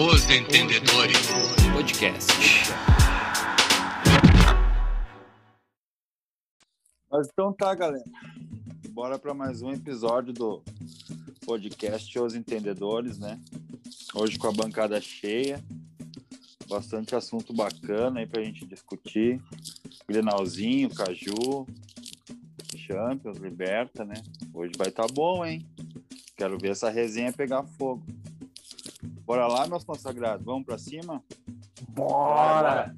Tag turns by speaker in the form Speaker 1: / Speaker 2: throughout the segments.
Speaker 1: Os Entendedores Podcast.
Speaker 2: Mas então tá, galera. Bora para mais um episódio do podcast Os Entendedores, né? Hoje com a bancada cheia. Bastante assunto bacana aí pra gente discutir. Grenalzinho, Caju, Champions, Liberta, né? Hoje vai estar tá bom, hein? Quero ver essa resenha pegar fogo. Bora lá, meus consagrados. Vamos para cima?
Speaker 3: Bora!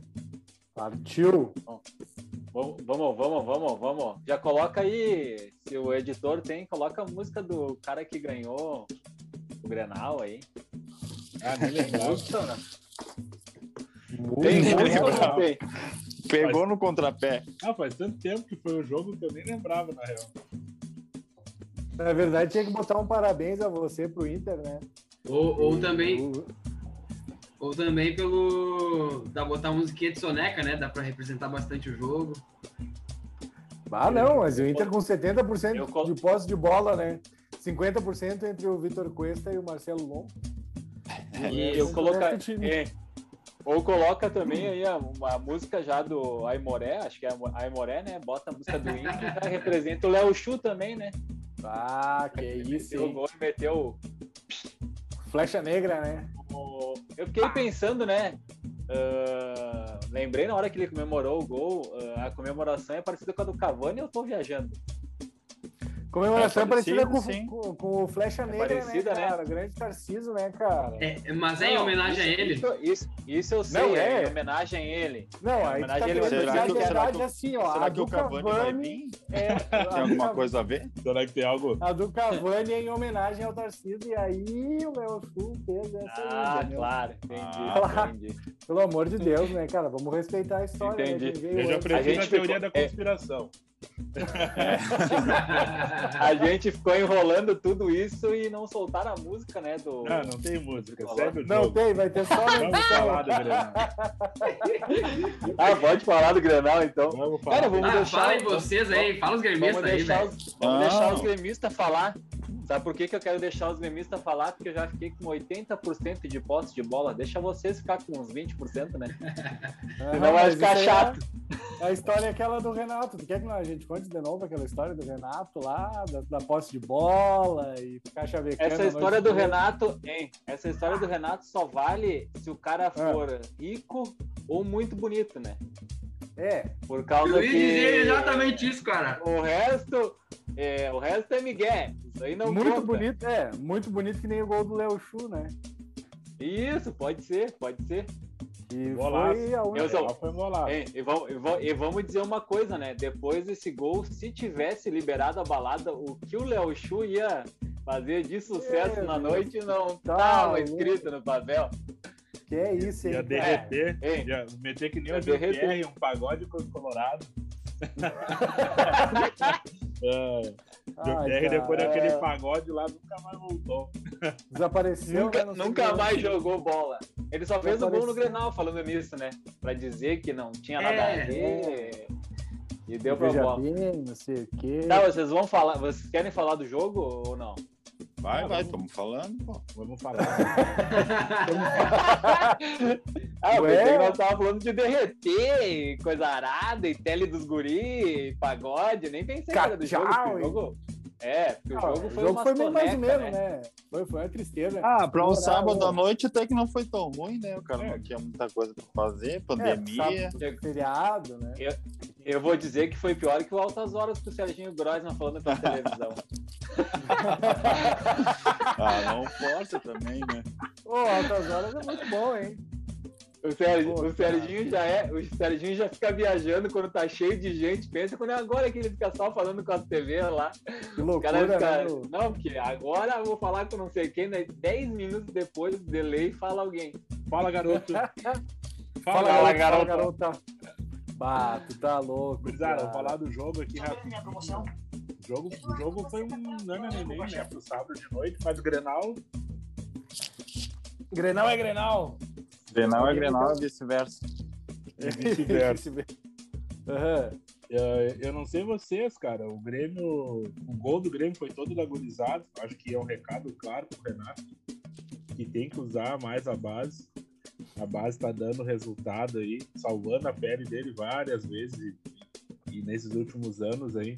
Speaker 3: Partiu!
Speaker 4: Vamos, vamos, vamos, vamos, vamos. Já coloca aí, se o editor tem, coloca a música do cara que ganhou o Grenal aí.
Speaker 3: Ah, nem lembrava.
Speaker 4: Tem não tem?
Speaker 2: Pegou no contrapé.
Speaker 3: Ah, faz tanto tempo que foi o jogo que eu nem lembrava, na real. Na verdade, tinha que botar um parabéns a você pro Inter, né?
Speaker 5: Ou, ou também. Ou também pelo. Dá botar a musiquinha de soneca, né? Dá pra representar bastante o jogo.
Speaker 3: Ah, não, mas o Inter com 70% de posse de bola, né? 50% entre o Vitor Cuesta e o Marcelo Lom.
Speaker 4: E eu colocar. É, ou coloca também aí a, a, música já do Aimoré, acho que é Aimoré, né? Bota a música do Inter, já representa o Léo Chu também, né?
Speaker 3: Ah, que isso, hein?
Speaker 4: O gol meteu
Speaker 3: Flecha negra, né?
Speaker 4: Eu fiquei pensando, né? Uh, lembrei na hora que ele comemorou o gol, uh, a comemoração é parecida com a do Cavani, eu tô viajando.
Speaker 3: Comemoração é parecida, com, com, com, o Flecha é Negra, né, parecida, né, cara? Né? Grande Tarciso, né, cara?
Speaker 5: É, mas é em homenagem
Speaker 4: isso,
Speaker 5: a ele?
Speaker 4: Isso, isso, isso eu sei, não, é. é. em homenagem a ele.
Speaker 3: Não,
Speaker 4: é
Speaker 3: aí
Speaker 4: homenagem
Speaker 3: tá
Speaker 4: a ele.
Speaker 2: Será que,
Speaker 3: será que, assim, ó,
Speaker 2: será
Speaker 3: a
Speaker 2: que o Cavani, Cavani vai vir? É, tem alguma coisa a ver?
Speaker 3: Será que tem algo? A do Cavani é em homenagem ao Tarciso, e aí o Léo Sul fez essa
Speaker 4: ah,
Speaker 3: aí,
Speaker 4: claro, entendi, ah, entendi.
Speaker 3: Pelo amor de Deus, né, cara? Vamos respeitar a história.
Speaker 4: Né, entendi.
Speaker 3: Né?
Speaker 4: Eu já
Speaker 3: prefiro a, a teoria ficou... da conspiração.
Speaker 4: É. a gente ficou enrolando tudo isso e não soltaram a música, né? Do...
Speaker 3: Não, não tem música. Segue o Não jogo. tem, vai ter só Vamos falar do Grenal.
Speaker 4: ah, pode falar do Grenal, então.
Speaker 5: Vamos falar. Cara, vamos ah, deixar... Falem vocês aí, fala os gremistas
Speaker 4: vamos
Speaker 5: aí,
Speaker 4: deixar os, Vamos deixar os gremistas falar. Sabe por que, que eu quero deixar os gremistas falar? Porque eu já fiquei com 80% de posse de bola. Deixa vocês ficar com uns 20%, né?
Speaker 3: Uhum, Senão vai ficar é chato. É a história é aquela do Renato. Tu quer que a gente conte de novo aquela história do Renato lá, da, da posse de bola e ficar chavecando?
Speaker 4: Essa história do Renato, hein? Essa história do Renato só vale se o cara ah. for ah. rico ou muito bonito, né?
Speaker 3: É.
Speaker 4: Por causa eu ia que... dizer
Speaker 5: exatamente isso, cara.
Speaker 4: O resto, é, o resto é Miguel. Isso aí não
Speaker 3: Muito
Speaker 4: conta.
Speaker 3: bonito, é. Muito bonito que nem o gol do Léo Chu, né?
Speaker 4: Isso, pode ser, pode ser.
Speaker 3: E foi a
Speaker 4: única. Foi é, e, vamos, e, vamos dizer uma coisa, né? Depois desse gol, se tivesse liberado a balada, o que o Léo Chu ia fazer de sucesso é, na noite não estava tá escrito no papel.
Speaker 3: Que é isso, hein?
Speaker 6: Ia derreter, é, ia meter que nem o um pagode colorado. é. Ai, depois daquele é... pagode lá nunca mais voltou.
Speaker 3: Desapareceu.
Speaker 4: nunca, né? nunca mais jogou bola. Ele só fez o gol no Grenal falando nisso, né? Pra dizer que não tinha nada é. a ver. E deu pra bola.
Speaker 3: Bem, não sei o quê.
Speaker 4: Tá, vocês vão falar. Vocês querem falar do jogo ou não?
Speaker 2: Vai, vai, estamos falando, pô.
Speaker 3: Vamos falar.
Speaker 4: ah, eu pensei que nós tava falando de derreter, coisa arada, e tele dos guri, pagode, nem pensei
Speaker 3: Cachau,
Speaker 4: que era do jogo. É, porque o jogo foi,
Speaker 3: o jogo foi meio mais ou menos,
Speaker 4: né?
Speaker 3: né? Foi, foi uma tristeza.
Speaker 2: Ah, para um sábado à noite até que não foi tão ruim, né? O cara é. não tinha muita coisa para fazer, pandemia.
Speaker 3: É, feriado, né?
Speaker 4: Eu, eu vou dizer que foi pior que o Altas Horas com o Serginho Grossman falando pela televisão.
Speaker 2: ah, não força também, né?
Speaker 3: Ô, Altas Horas é muito bom, hein?
Speaker 4: O, Serginho, Pô, o Serginho já é, o Serginho já fica viajando quando tá cheio de gente. Pensa quando é agora que ele fica só falando com as TV lá.
Speaker 3: Que loucura, fica,
Speaker 4: né, Não, porque agora eu vou falar com não sei quem, né? 10 minutos depois do delay fala alguém.
Speaker 3: Fala, garoto.
Speaker 4: fala, fala, garoto. garota.
Speaker 3: Bah, tu tá louco.
Speaker 6: Vou falar do jogo aqui rapidinho. O jogo, o jogo foi um nana neném, né? Pro sábado de noite, mas o Grenal.
Speaker 3: Grenal é Grenal.
Speaker 2: Grenal é Grenal e vice-versa.
Speaker 6: E vice-versa. uhum. eu, não sei vocês, cara. O Grêmio, o gol do Grêmio foi todo lagunizado. Acho que é um recado claro pro Renato. que tem que usar mais a base. A base está dando resultado aí, salvando a pele dele várias vezes e, e nesses últimos anos aí.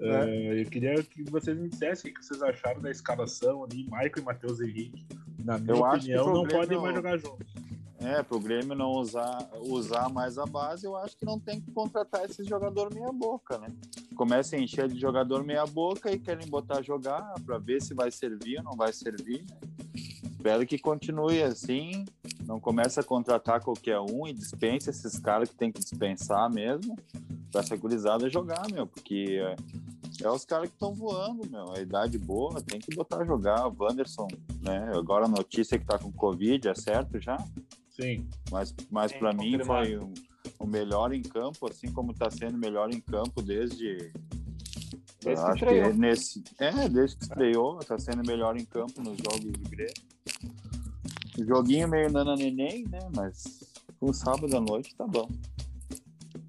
Speaker 6: É. Uh, eu queria que vocês me dissessem o que vocês acharam da escalação ali, Michael e Matheus Henrique. Na minha eu opinião, não podem mais jogar juntos.
Speaker 2: É, para o Grêmio não usar, usar mais a base, eu acho que não tem que contratar esses jogador meia boca, né? Começa a encher de jogador meia boca e querem botar jogar para ver se vai servir ou não vai servir. Né? Espero que continue assim, não comece a contratar qualquer um e dispense esses caras que tem que dispensar mesmo, para essa gurizada jogar, meu, porque é, é os caras que estão voando, meu. A idade boa, tem que botar jogar. O Wanderson, né? Agora a notícia que tá com Covid, é certo já?
Speaker 6: Sim.
Speaker 2: Mas, mas para mim foi um, o melhor em campo, assim como está sendo melhor em campo desde.
Speaker 4: Desde que estreou.
Speaker 2: Que nesse, é, desde que estreou, está sendo melhor em campo nos jogos do Grêmio. Joguinho meio nana neném, né? Mas um sábado à noite tá bom.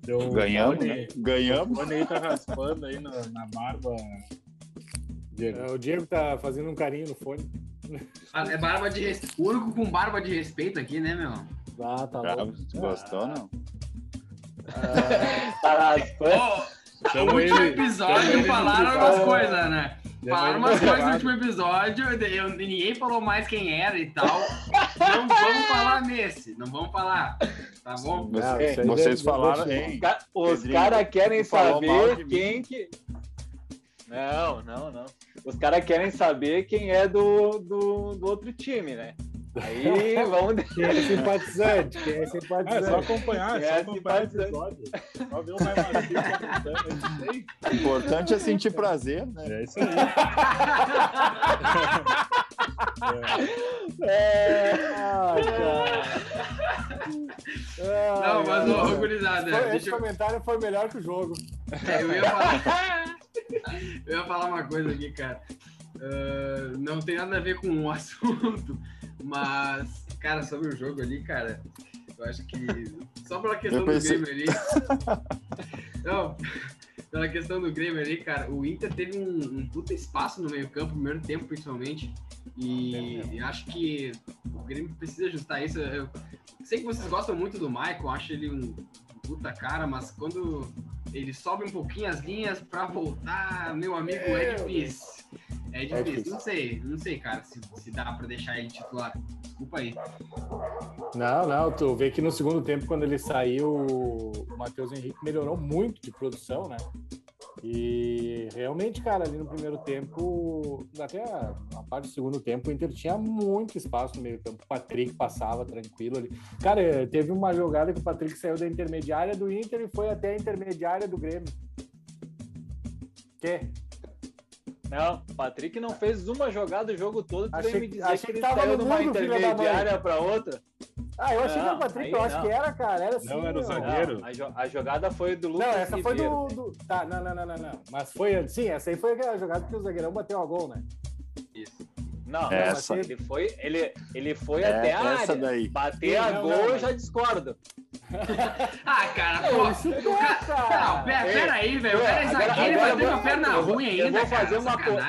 Speaker 6: Deu
Speaker 2: Ganhamos, né?
Speaker 6: Ganhamos. O aí tá raspando aí na, na barba.
Speaker 3: Diego. É, o Diego tá fazendo um carinho no fone.
Speaker 5: É barba de respeito. O único com barba de respeito aqui, né, meu?
Speaker 3: Ah, tá bom.
Speaker 2: Gostou, não?
Speaker 4: Ah, tá
Speaker 5: oh, no último episódio falaram umas coisas, né? Falaram umas coisas no último episódio, eu, ninguém falou mais quem era e tal. Não vamos falar nesse, não vamos falar. Tá bom?
Speaker 2: Você, vocês falaram, hein?
Speaker 4: Os caras querem saber quem que. Não, não, não. Os caras querem saber quem é do, do, do outro time, né? Aí vamos.
Speaker 3: Quem é simpatizante? Quem é simpatizante?
Speaker 6: É só acompanhar, é só acompanhar o episódio. Só ver o mais
Speaker 2: O importante é sentir prazer, né?
Speaker 6: É isso aí.
Speaker 5: é. Ai, cara. Não, mas, ô, gurizada.
Speaker 3: Esse comentário foi melhor que o jogo.
Speaker 5: É, eu ia falar. eu ia falar uma coisa aqui, cara. Uh, não tem nada a ver com o assunto, mas, cara, sobre o jogo ali, cara, eu acho que só pela questão pensei... do Grêmio ali. não, pela questão do Grêmio ali, cara, o Inter teve um, um puta espaço no meio-campo, primeiro tempo principalmente. E, e, acho que o Grêmio precisa ajustar isso. Eu sei que vocês gostam muito do Michael, acho ele um puta cara, mas quando ele sobe um pouquinho as linhas para voltar, meu amigo, é difícil. É, é difícil. Não sei, não sei, cara, se, se dá para deixar ele titular. Desculpa aí.
Speaker 3: Não, não, tu vê que no segundo tempo, quando ele saiu, o Matheus Henrique melhorou muito de produção, né? E realmente, cara, ali no primeiro tempo, até a, a, parte do segundo tempo, o Inter tinha muito espaço no meio campo. O Patrick passava tranquilo ali. Cara, teve uma jogada que o Patrick saiu da intermediária do Inter e foi até a intermediária do Grêmio. Que?
Speaker 4: Não, o Patrick não fez uma jogada o jogo todo. Tu
Speaker 3: achei,
Speaker 4: me dizer
Speaker 3: achei
Speaker 4: que ele
Speaker 3: tava
Speaker 4: saiu
Speaker 3: de
Speaker 4: uma intermediária para outra.
Speaker 3: Ah, eu achei não, que era o Patrick, eu acho não. que era, cara. Era assim,
Speaker 6: não, era o zagueiro.
Speaker 4: Não, a, jo a, jogada foi do Lucas
Speaker 3: Não, essa
Speaker 4: Ribeiro.
Speaker 3: foi do, do, Tá, não, não, não, não, não. Mas foi. Sim, essa aí foi aquela jogada que o zagueirão bateu a gol, né?
Speaker 4: Isso. Não,
Speaker 2: essa.
Speaker 4: ele foi, ele, ele foi é, até a área.
Speaker 2: Daí.
Speaker 4: Bater a gol, eu já discordo.
Speaker 5: ah, cara, pô. Cara. Não, pera, pera aí, velho. O cara é zagueiro e bateu uma perna ruim ainda. Eu
Speaker 4: vou fazer uma coisa.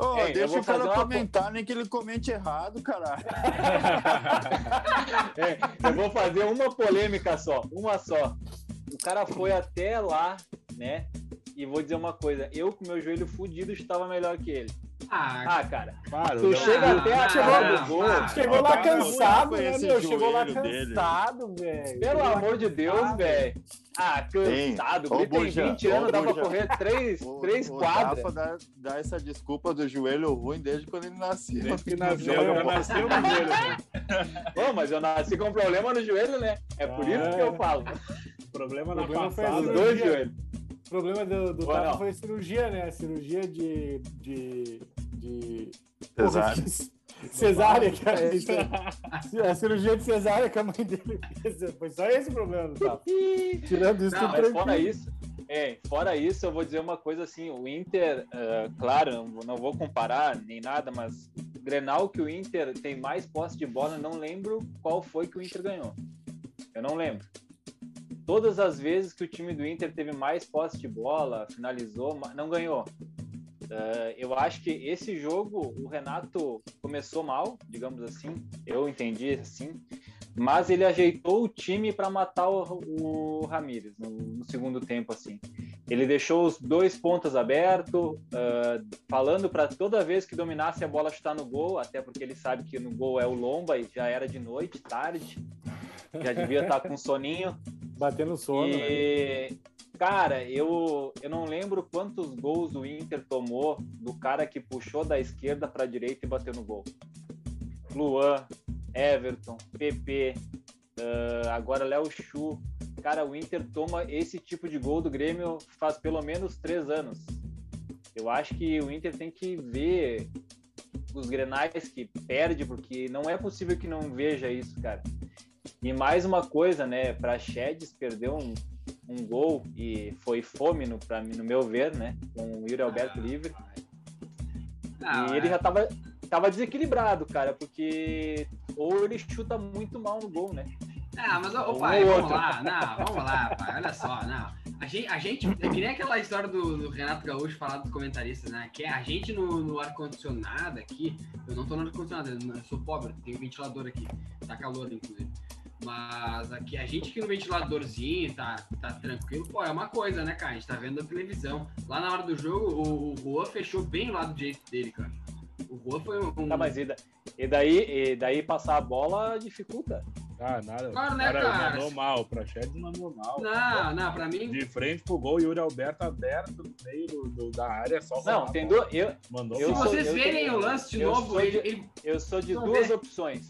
Speaker 2: Oh, Ei, deixa o cara comentar, uma... nem que ele comente errado, caralho.
Speaker 4: é, eu vou fazer uma polêmica só, uma só. O cara foi até lá, né? E vou dizer uma coisa, eu com meu joelho fudido estava melhor que ele. Ah, ah cara.
Speaker 3: Para,
Speaker 4: tu chega até a cara do gol.
Speaker 3: Chegou lá cansado, né, meu? Chegou lá cansado, velho.
Speaker 4: Pelo amor de Deus, velho. Ah, cansado. O tem 20 anos, dá pra correr 3, o, 3 o quadras. O
Speaker 2: dá, dá essa desculpa do joelho ruim desde quando ele nasceu.
Speaker 6: Desde que nasceu, eu nasci com joelho
Speaker 4: Bom, mas eu nasci com problema no joelho, né? É por ah, isso que eu falo.
Speaker 6: Problema na passada.
Speaker 4: Os dois joelhos.
Speaker 3: O problema do, do Tata foi a cirurgia, né? A cirurgia de. de, de...
Speaker 2: Cesárea.
Speaker 3: Cesárea, cara. É a cirurgia de cesárea que a mãe dele fez. Foi só esse o problema do Tata. Tirando isso,
Speaker 4: não, mas fora isso. É, fora isso, eu vou dizer uma coisa assim, o Inter, uh, claro, não, vou comparar nem nada, mas o Grenal que o Inter tem mais posse de bola, não lembro qual foi que o Inter ganhou. Eu não lembro todas as vezes que o time do Inter teve mais posse de bola, finalizou, não ganhou. Uh, eu acho que esse jogo o Renato começou mal, digamos assim, eu entendi assim, mas ele ajeitou o time para matar o, o Ramires no, no, segundo tempo assim. Ele deixou os dois pontas abertos, uh, falando para toda vez que dominasse a bola chutar no gol, até porque ele sabe que no gol é o Lomba e já era de noite, tarde, já devia estar tá com soninho.
Speaker 3: Batendo sono,
Speaker 4: e... né? Cara, eu, eu não lembro quantos gols o Inter tomou do cara que puxou da esquerda para a direita e bateu no gol. Luan, Everton, PP, uh, agora Léo Chu. Cara, o Inter toma esse tipo de gol do Grêmio faz pelo menos três anos. Eu acho que o Inter tem que ver os grenais que perde, porque não é possível que não veja isso, cara. E mais uma coisa, né? Para Chedes perder um um gol e foi fome no, pra no meu ver, né? Com o Yuri Alberto ah, livre. e ele é. já tava, tava desequilibrado, cara, porque ou ele chuta muito mal no gol, né?
Speaker 5: Ah, mas ô, pai, vamos outro. lá, não, vamos lá, pai, olha só, não. A gente, a gente, é que nem aquela história do, do Renato Gaúcho falar dos comentaristas, né? Que é a gente no, no ar-condicionado aqui, eu não tô no ar-condicionado, eu sou pobre, tenho ventilador aqui, tá calor, inclusive. Mas aqui, a gente que no ventiladorzinho tá, tá tranquilo, pô, é uma coisa, né, cara? A gente tá vendo a televisão. Lá na hora do jogo, o, o Juan fechou bem lá do jeito dele, cara. O Juan foi um.
Speaker 4: Tá, mas e, da, e, daí, e daí passar a bola dificulta.
Speaker 6: Ah, nada.
Speaker 5: Claro, né, cara? cara?
Speaker 6: Mandou mal. Pra Chedes mandou mal.
Speaker 5: Não, não, pra mim.
Speaker 6: De frente pro gol, Yuri Alberto aberto no meio do, do da área, só
Speaker 4: Não, tem duas. Eu,
Speaker 6: mandou
Speaker 5: eu, se vocês verem o lance de novo,
Speaker 4: ele,
Speaker 5: ele,
Speaker 4: Eu sou de duas ver. opções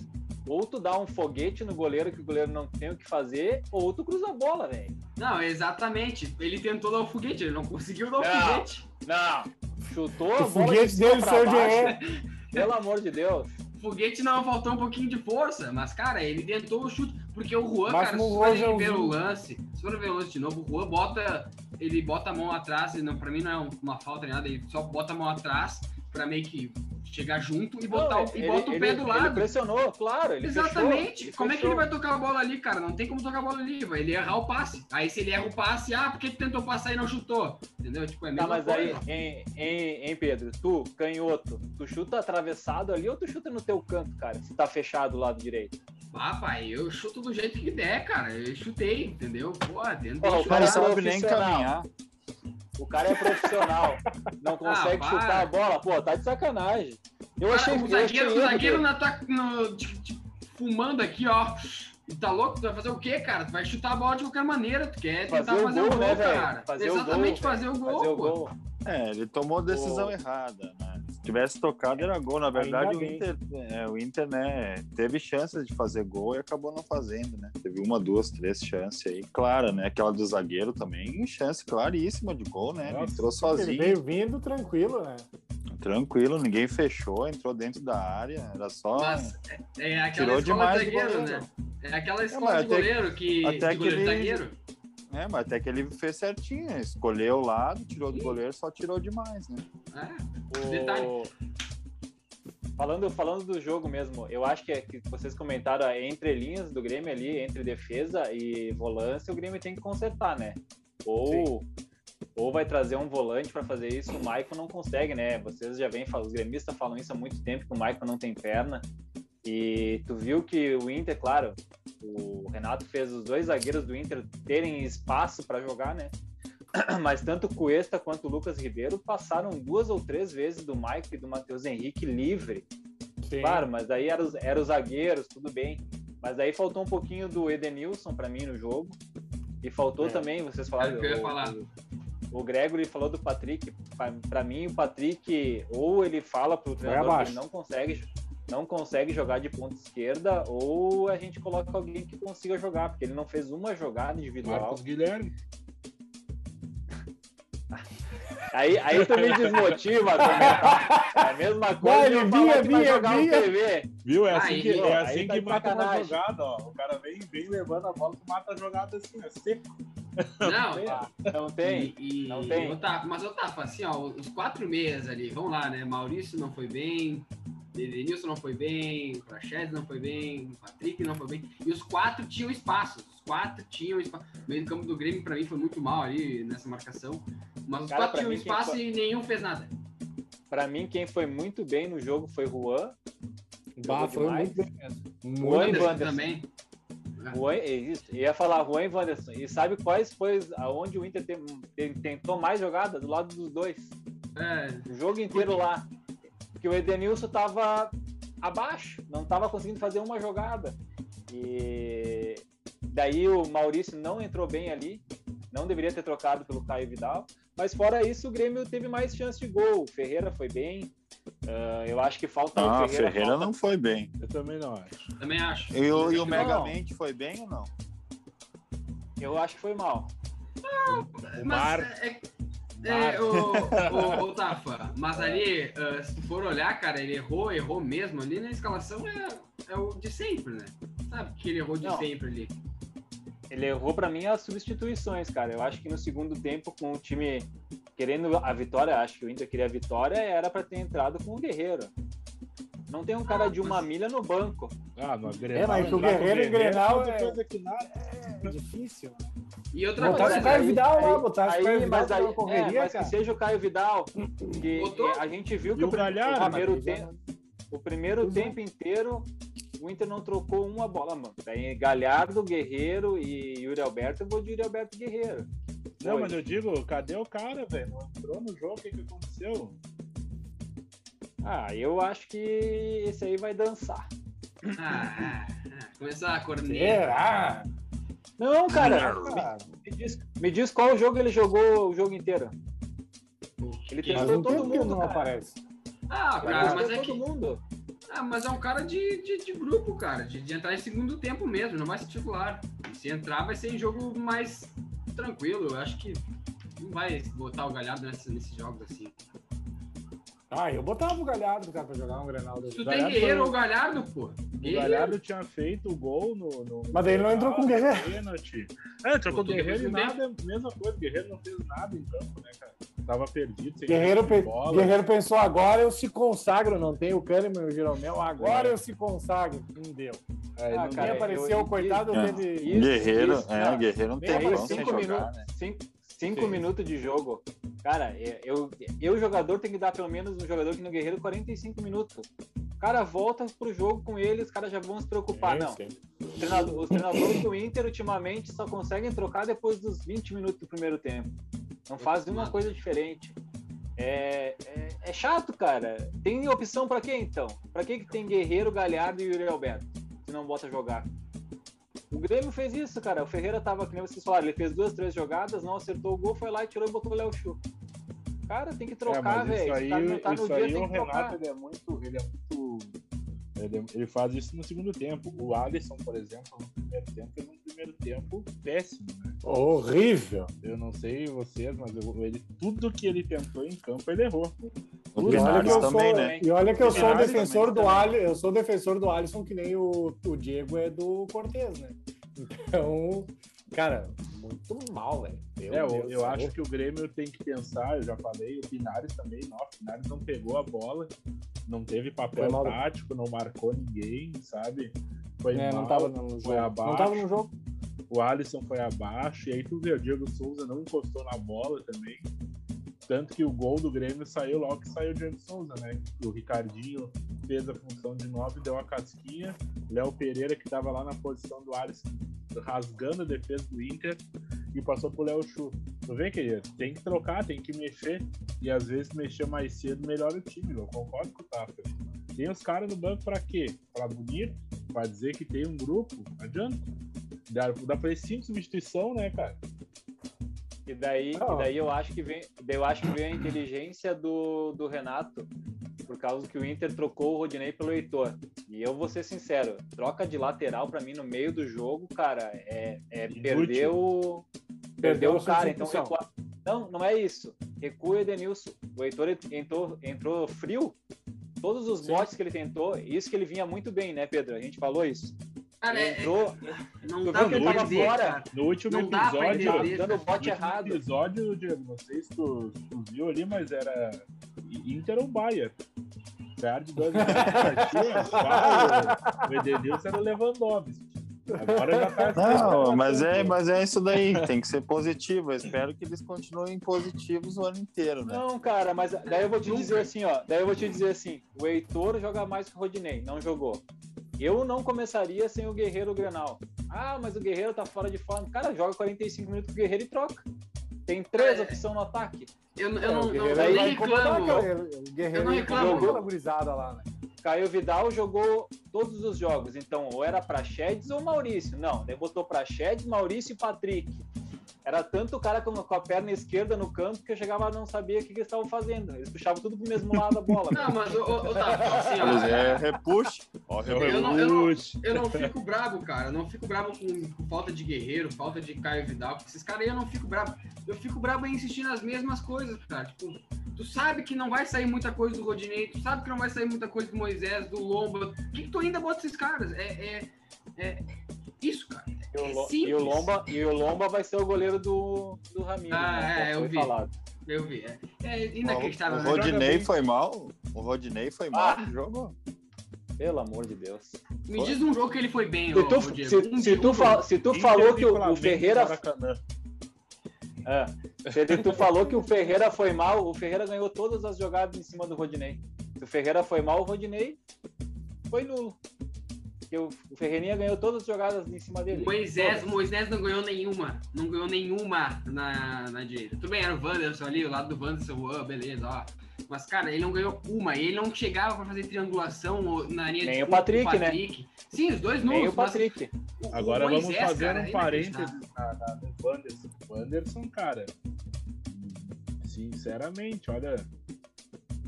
Speaker 4: ou tu dá um foguete no goleiro que o goleiro não tem o que fazer, ou tu cruza a bola, velho.
Speaker 5: Não, exatamente. Ele tentou dar o foguete, ele não conseguiu dar o
Speaker 4: não,
Speaker 5: foguete.
Speaker 4: Não, chutou a bola.
Speaker 3: O foguete dele saiu de
Speaker 4: Pelo amor de Deus.
Speaker 5: Foguete não faltou um pouquinho de força, mas, cara, ele tentou o chute. Porque o Juan, cara, se for ver o lance, se for ver o lance de novo, o Juan bota. Ele bota a mão atrás, não, pra mim não é uma falta nem nada, ele só bota a mão atrás pra meio que chegar junto e botar não, e bota o pé do lado. Ele
Speaker 4: pressionou, claro. Ele
Speaker 5: Exatamente.
Speaker 4: Fechou,
Speaker 5: como fechou. é que ele vai tocar a bola ali, cara? Não tem como tocar a bola ali, vai ele errar o passe. Aí se ele erra o passe, ah, porque tentou passar e não chutou? Entendeu? Tipo, é a tá, mesma tá, mas
Speaker 4: coisa. aí, em, em, em, Pedro, tu, canhoto, tu chuta atravessado ali ou tu chuta no teu canto, cara? Se tá fechado do lado direito.
Speaker 5: Ah, pai, eu chuto do jeito que der, cara. Eu chutei, entendeu? Pô, tentei
Speaker 2: Pô, o cara sabe nem caminhar.
Speaker 4: O cara é profissional. Não ah, consegue ah, chutar a bola. Pô, tá de sacanagem.
Speaker 5: Eu cara, achei o zagueiro, o zagueiro na tua, no, fumando aqui, ó. E tá louco? Tu vai fazer o quê, cara? Tu vai chutar a bola de qualquer maneira. Tu quer tentar fazer, fazer o gol, né, cara? Fazer Exatamente, o gol, fazer o gol, fazer o gol.
Speaker 2: É, ele tomou decisão Pô. errada, né? Tivesse tocado era gol. Na verdade, o Inter, é, o Inter, né, teve chances de fazer gol e acabou não fazendo, né? Teve uma, duas, três chances aí. Clara, né? Aquela do zagueiro também, chance claríssima de gol, né? Nossa, entrou sozinho. Ele
Speaker 3: veio vindo tranquilo, né?
Speaker 2: Tranquilo, ninguém fechou, entrou dentro da área, era só.
Speaker 5: Mas é, é aquela tirou demais de zagueiro, né? É aquela escola é, de goleiro que.
Speaker 2: Até
Speaker 5: de goleiro
Speaker 2: que
Speaker 5: ele... zagueiro.
Speaker 2: É, mas até que ele fez certinho, escolheu o lado, tirou do goleiro, só tirou demais, né?
Speaker 5: É, o... detalhe.
Speaker 4: Falando, falando do jogo mesmo, eu acho que, é, que vocês comentaram é, entre linhas do Grêmio ali, entre defesa e volância, o Grêmio tem que consertar, né? Ou, ou vai trazer um volante para fazer isso, o Maicon não consegue, né? Vocês já vêm falando, os gremistas falam isso há muito tempo, que o Maicon não tem perna. E tu viu que o Inter, claro, o Renato fez os dois zagueiros do Inter terem espaço para jogar, né? mas tanto o Cuesta quanto o Lucas Ribeiro passaram duas ou três vezes do Mike e do Matheus Henrique livre. Sim. Claro, mas aí eram era os zagueiros, tudo bem. Mas aí faltou um pouquinho do Edenilson para mim no jogo. E faltou é. também, vocês falaram.
Speaker 5: É, falar.
Speaker 4: O, o Gregory falou do Patrick. Para mim, o Patrick, ou ele fala pro treinador que ele não consegue, não consegue jogar de ponta esquerda, ou a gente coloca alguém que consiga jogar, porque ele não fez uma jogada individual.
Speaker 6: Marcos Guilherme.
Speaker 4: Aí, aí tu me desmotiva comentar. É a mesma coisa.
Speaker 3: ele vinha, vinha, vinha. TV.
Speaker 6: Viu? É assim aí, que, é assim tá que mata uma jogada, ó. O cara vem, vem levando a bola e mata a jogada assim, é seco.
Speaker 5: Não,
Speaker 4: não tem.
Speaker 5: E,
Speaker 4: não tem.
Speaker 5: Otávio, mas, Otávio, assim, ó, os quatro meses ali, vamos lá, né? Maurício não foi bem, Denilson não foi bem, o Praxedes não foi bem, o Patrick não foi bem. E os quatro tinham espaço. Os quatro tinham espaço. O meio do campo do Grêmio, para mim, foi muito mal ali nessa marcação. Mas os Cara, quatro tinham espaço e nenhum fez nada.
Speaker 4: Pra mim, quem foi muito bem no jogo foi Juan.
Speaker 3: Bah, foi
Speaker 4: demais.
Speaker 3: muito bem mesmo.
Speaker 4: Juan
Speaker 3: Muito
Speaker 4: e
Speaker 5: Wanderson
Speaker 4: Wanderson.
Speaker 5: também.
Speaker 4: Juan, é isso, ia falar Juan e Wanderson. E sabe quais foi aonde o Inter tem- tem- tentou mais jogada? Do lado dos dois.
Speaker 5: É,
Speaker 4: O jogo inteiro lá. Que o Edenilson tava abaixo, não tava conseguindo fazer uma jogada. E daí o Maurício não entrou bem ali, não deveria ter trocado pelo Caio Vidal. Mas fora isso, o Grêmio teve mais chance de gol. O Ferreira foi bem. Ah, eu acho que falta
Speaker 2: Ah,
Speaker 4: o Ferreira.
Speaker 2: Ferreira
Speaker 4: falta-
Speaker 2: não foi bem.
Speaker 6: Eu também não acho.
Speaker 5: também acho.
Speaker 2: E o, e o. Megamente foi bem ou não?
Speaker 4: Eu acho que foi mal.
Speaker 6: O
Speaker 5: Mas
Speaker 6: Mar,
Speaker 5: é, é, o, o, o Tafa, mas ali, ah, se tu for olhar, cara, ele errou, errou mesmo ali na escalação, é, é o de sempre, né? Sabe que ele errou de
Speaker 4: Não.
Speaker 5: sempre ali.
Speaker 4: Ele errou pra mim as substituições, cara. Eu acho que no segundo tempo, com o time querendo a vitória, acho que o Inter queria a vitória, era pra ter entrado com o Guerreiro. Não tem um cara de uma milha no banco.
Speaker 6: ah, no
Speaker 3: É, mas que o
Speaker 6: entrar com
Speaker 3: Guerreiro em Grenal
Speaker 6: outra
Speaker 3: é-
Speaker 6: coisa que nada.
Speaker 3: É difícil.
Speaker 5: E outra
Speaker 3: Botar
Speaker 5: coisa,
Speaker 3: o Caio
Speaker 5: aí-
Speaker 3: Vidal lá,
Speaker 4: aí-
Speaker 3: botar o
Speaker 4: aí,
Speaker 3: Caio Vidal
Speaker 4: mas aí,
Speaker 3: correria,
Speaker 4: é, mas
Speaker 3: cara.
Speaker 4: que seja o Caio Vidal, que
Speaker 5: Botou?
Speaker 4: a gente viu que o,
Speaker 6: o
Speaker 4: o primeiro tempo, o primeiro
Speaker 3: é.
Speaker 4: tempo inteiro o Inter não trocou uma bola, mano. Daí Galhardo, Guerreiro e Yuri Alberto, eu vou de Yuri Alberto e Guerreiro.
Speaker 6: Não,
Speaker 4: Foi.
Speaker 6: mas eu digo, cadê o cara, velho? Não entrou no jogo, o que, que aconteceu?
Speaker 4: Ah, eu acho que esse aí vai dançar.
Speaker 5: Ah, ah, ah, começar a cornear.
Speaker 3: Será?
Speaker 4: Não, cara,
Speaker 3: Cara,
Speaker 4: me diz, me diz qual jogo ele jogou o jogo inteiro. Ele testou todo mundo,
Speaker 3: não
Speaker 4: cara.
Speaker 3: aparece.
Speaker 5: Ah,
Speaker 4: Ele
Speaker 5: cara, mas é
Speaker 4: todo
Speaker 5: que.
Speaker 4: mundo.
Speaker 5: Ah, mas é um cara de, de, de grupo, cara. De, de entrar em segundo tempo mesmo, não vai ser titular. Se entrar, vai ser em jogo mais tranquilo. Eu acho que não vai botar o Galhardo nesse- nesses jogos assim.
Speaker 3: Ah, eu botava o Galhardo, cara, pra jogar um Grenal
Speaker 5: tu tem Guerreiro ou Galhardo, pô.
Speaker 6: O. Galhardo tinha feito o gol no. no
Speaker 3: Mas daí ele não entrou com o Guerreiro.
Speaker 6: Pênalti. É, entrou com o Guerreiro e nada, mesma coisa. O Guerreiro não fez nada em campo, né, cara? Tava perdido, sem
Speaker 3: Guerreiro, pe-
Speaker 6: bola.
Speaker 3: Guerreiro pensou, agora eu se consagro, não tem o Kahneman e o Jeromel, agora
Speaker 6: É.
Speaker 3: eu se consagro. Não deu.
Speaker 6: Aí
Speaker 4: Ah, cara,
Speaker 3: apareceu,
Speaker 4: eu-
Speaker 3: coitado,
Speaker 2: É.
Speaker 3: teve...
Speaker 4: Isso,
Speaker 2: Guerreiro,
Speaker 4: isso,
Speaker 2: é,
Speaker 4: não.
Speaker 2: Guerreiro não tem como
Speaker 3: cinco
Speaker 2: sem
Speaker 4: cinco
Speaker 2: jogar,
Speaker 4: minutos,
Speaker 2: né?
Speaker 4: cinco, cinco
Speaker 3: Sim.
Speaker 4: minutos de jogo. Cara, eu, eu, o jogador tem que dar pelo menos um jogador que no Guerreiro 45 minutos. O cara volta pro jogo com ele, os caras já vão se preocupar.
Speaker 3: Sim,
Speaker 4: não,
Speaker 3: sim.
Speaker 4: os treinadores, do Inter ultimamente só conseguem trocar depois dos 20 minutos do primeiro tempo. Não fazem uma coisa diferente. É, é, é chato, cara. Tem opção pra quê então? Pra que que tem Guerreiro, Galhardo e Yuri Alberto? Se não bota jogar. O Grêmio fez isso, cara. O Ferreira tava, que nem vocês falaram, ele fez duas, três jogadas, não acertou o gol, foi lá e tirou e botou o Léo Chu. Cara, tem que
Speaker 6: É,
Speaker 4: trocar,
Speaker 6: isso
Speaker 4: velho.
Speaker 6: aí,
Speaker 4: Se o cara não tá no
Speaker 6: isso
Speaker 4: dia,
Speaker 6: aí
Speaker 4: tem
Speaker 6: o
Speaker 4: que trocar.
Speaker 6: Renato ele é muito. Ele é muito. Ele, ele faz isso no segundo tempo. O Alisson, por exemplo, no primeiro tempo, fez um primeiro tempo péssimo, né?
Speaker 3: Horrível.
Speaker 6: Eu não sei vocês, mas eu- ele, tudo que ele tentou em campo, ele errou.
Speaker 2: O
Speaker 3: E eu
Speaker 2: também,
Speaker 3: sou,
Speaker 2: né?
Speaker 3: e olha que eu sou defensor
Speaker 2: também,
Speaker 3: do
Speaker 2: também.
Speaker 3: Ali, eu sou defensor do Alisson que nem o, o Diego é do Cortez, né? Então, cara, muito mal, velho.
Speaker 6: É, eu,
Speaker 3: Deus,
Speaker 6: eu
Speaker 3: tá
Speaker 6: acho que o Grêmio tem que pensar, eu já falei, o Pinares também, não, o Pinares não pegou a bola, não teve papel tático, não marcou ninguém, sabe? Foi
Speaker 3: É,
Speaker 6: mal,
Speaker 3: não tava no jogo.
Speaker 6: foi abaixo.
Speaker 3: Não tava no jogo.
Speaker 6: o Alisson foi abaixo, e aí tu vê, o Diego Souza não encostou na bola também. Tanto que o gol do Grêmio saiu logo que saiu o Diego Souza, né? O Ricardinho fez a função de 9, deu a casquinha. Léo Pereira, que estava lá na posição do Alisson, rasgando a defesa do Inter, e passou pro Léo Chu. Tu vê que tem que trocar, tem que mexer. E às vezes mexer mais cedo melhora o time, eu concordo com o Tafa. Tem os caras no banco pra quê? Pra bonito? Pra dizer que tem um grupo? Adianta. Dá, dá pra ir cinco substituição, né, cara?
Speaker 4: E daí, e daí eu acho que vem, eu acho que vem a inteligência do, do Renato, por causa que o Inter trocou o Rodinei pelo Heitor. E eu vou ser sincero, troca de lateral pra mim no meio do jogo, cara, é, é perder o
Speaker 3: Perdeu
Speaker 4: o cara, então recua... não, não é isso. Recua o Edenilson. O Heitor entrou, entrou frio. Todos os
Speaker 3: Sim.
Speaker 4: botes que ele tentou, isso que ele vinha muito bem, né, Pedro? A gente falou isso.
Speaker 5: Cara,
Speaker 4: Ele
Speaker 5: é-
Speaker 4: entrou,
Speaker 5: não
Speaker 4: Tu
Speaker 5: dá pra
Speaker 4: tava
Speaker 5: entender,
Speaker 4: fora?
Speaker 5: cara.
Speaker 6: No último
Speaker 5: Não
Speaker 6: episódio.
Speaker 5: entender.
Speaker 4: dando o
Speaker 6: No
Speaker 4: bote
Speaker 6: último
Speaker 4: errado.
Speaker 6: episódio, Diego, não sei se tu, tu viu ali, mas era Inter ou Bayern. Partida, pá, o- o Edenilson era o Lewandowski. Agora já tá.
Speaker 2: Não, mas é, mas é isso daí, tem que ser positivo. Eu espero que eles continuem positivos o ano inteiro, né?
Speaker 4: Não, cara, mas daí eu vou te dizer assim, ó. Daí eu vou te dizer assim: o Heitor joga mais que o Rodinei, não jogou. Eu não começaria sem o Guerreiro Grenal. Ah, mas o Guerreiro tá fora de forma. Cara, joga 45 minutos com o Guerreiro e troca. Tem três
Speaker 5: É.
Speaker 4: opções no ataque.
Speaker 5: Eu, eu
Speaker 3: É,
Speaker 5: não,
Speaker 3: o
Speaker 5: não,
Speaker 3: Guerreiro
Speaker 5: eu nem reclamo.
Speaker 3: cara. O Guerreiro
Speaker 5: Eu não reclamo.
Speaker 3: jogou na gurizada lá, né?
Speaker 4: Caio Vidal jogou todos os jogos, então ou era Praxedes ou Maurício. Não, daí botou Praxedes, Maurício e Patrick. Era tanto o cara com, com a perna esquerda no campo que eu chegava e não sabia o que, que eles estavam fazendo. Eles puxavam tudo pro mesmo lado da bola.
Speaker 5: Não, mas, ô, ô, ô, tá, assim, ó,
Speaker 2: é repuxe. Ó,
Speaker 6: o
Speaker 5: Eu não- eu não- eu não fico bravo, cara. Eu não fico bravo com, com falta de guerreiro, falta de Caio Vidal. Porque esses caras aí eu não fico bravo. Eu fico bravo em insistir nas mesmas coisas, cara. Tipo, tu sabe que não vai sair muita coisa do Rodinei, tu sabe que não vai sair muita coisa do Moisés, do Lomba. Por que, que tu ainda bota esses caras? É, é, é isso, cara.
Speaker 4: E o,
Speaker 5: É
Speaker 4: e o Lomba, e o Lomba vai ser o goleiro do, do Ramiro.
Speaker 5: Ah,
Speaker 4: né?
Speaker 5: é, eu vi.
Speaker 4: falado.
Speaker 5: Eu vi. É, é
Speaker 2: O
Speaker 5: inacreditável. né?
Speaker 2: Rodinei foi mal? O Rodinei foi mal
Speaker 4: Ah.
Speaker 2: no jogo?
Speaker 4: Pelo amor de Deus.
Speaker 5: Me diz um jogo que ele foi bem,
Speaker 4: Se tu, se,
Speaker 5: Um
Speaker 4: se tu, fa- se tu falou que o, o Ferreira. É, se tu falou que o Ferreira foi mal, o Ferreira ganhou todas as jogadas em cima do Rodinei. Se o Ferreira foi mal, o Rodinei foi nulo. Porque o, o Ferreirinha ganhou todas as jogadas em cima dele.
Speaker 5: O Moisés, o. Moisés não ganhou nenhuma. Não ganhou nenhuma na, na direita. Tudo bem, era o Wanderson ali, o lado do Wanderson, ah, beleza, ó. Mas, cara, ele não ganhou uma. E ele não chegava pra fazer triangulação na linha
Speaker 4: Nem
Speaker 5: de
Speaker 4: o
Speaker 5: fundo com
Speaker 4: Patrick, né?
Speaker 5: Sim, os dois
Speaker 4: Nem
Speaker 5: nulos.
Speaker 4: o
Speaker 5: mas
Speaker 4: Patrick.
Speaker 5: o- o
Speaker 6: Agora vamos
Speaker 5: Moisés,
Speaker 6: fazer
Speaker 5: cara,
Speaker 6: um parênteses na, na, no Wanderson. O Wanderson, cara, sinceramente, olha,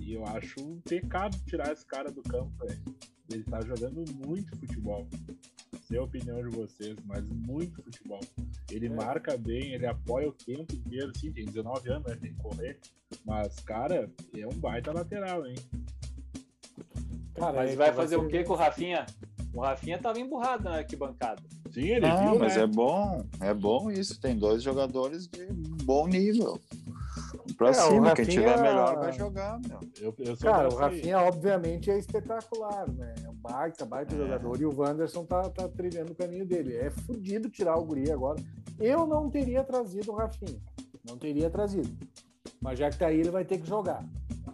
Speaker 6: eu acho um pecado tirar esse cara do campo, velho. Ele tá jogando muito futebol. Sei a opinião de vocês, mas muito futebol. Ele
Speaker 3: É.
Speaker 6: marca bem, ele apoia o tempo inteiro, sim, tem 19 anos, né? Tem que correr. Mas, cara, é um baita lateral, hein?
Speaker 3: Cara,
Speaker 4: Mas
Speaker 3: é
Speaker 4: vai fazer
Speaker 3: ser-
Speaker 4: o que com o Rafinha? O Rafinha tava emburrado na arquibancada.
Speaker 6: Sim, ele
Speaker 2: Ah,
Speaker 6: viu,
Speaker 2: mas
Speaker 6: né?
Speaker 2: é bom, é bom isso. Tem dois jogadores de bom nível. Pra
Speaker 3: É, o
Speaker 2: cima, quem
Speaker 3: Rafinha-
Speaker 2: tiver melhor vai jogar, meu.
Speaker 6: Eu, eu sou
Speaker 3: Cara, o
Speaker 6: dessa aí.
Speaker 3: Rafinha, obviamente, é espetacular, né? É um baita, baita
Speaker 2: É.
Speaker 3: jogador. E o Wanderson tá, tá trilhando o caminho dele. É fudido tirar o guri agora. Eu não teria trazido o Rafinha. Não teria trazido. Mas já que tá aí, ele vai ter que jogar.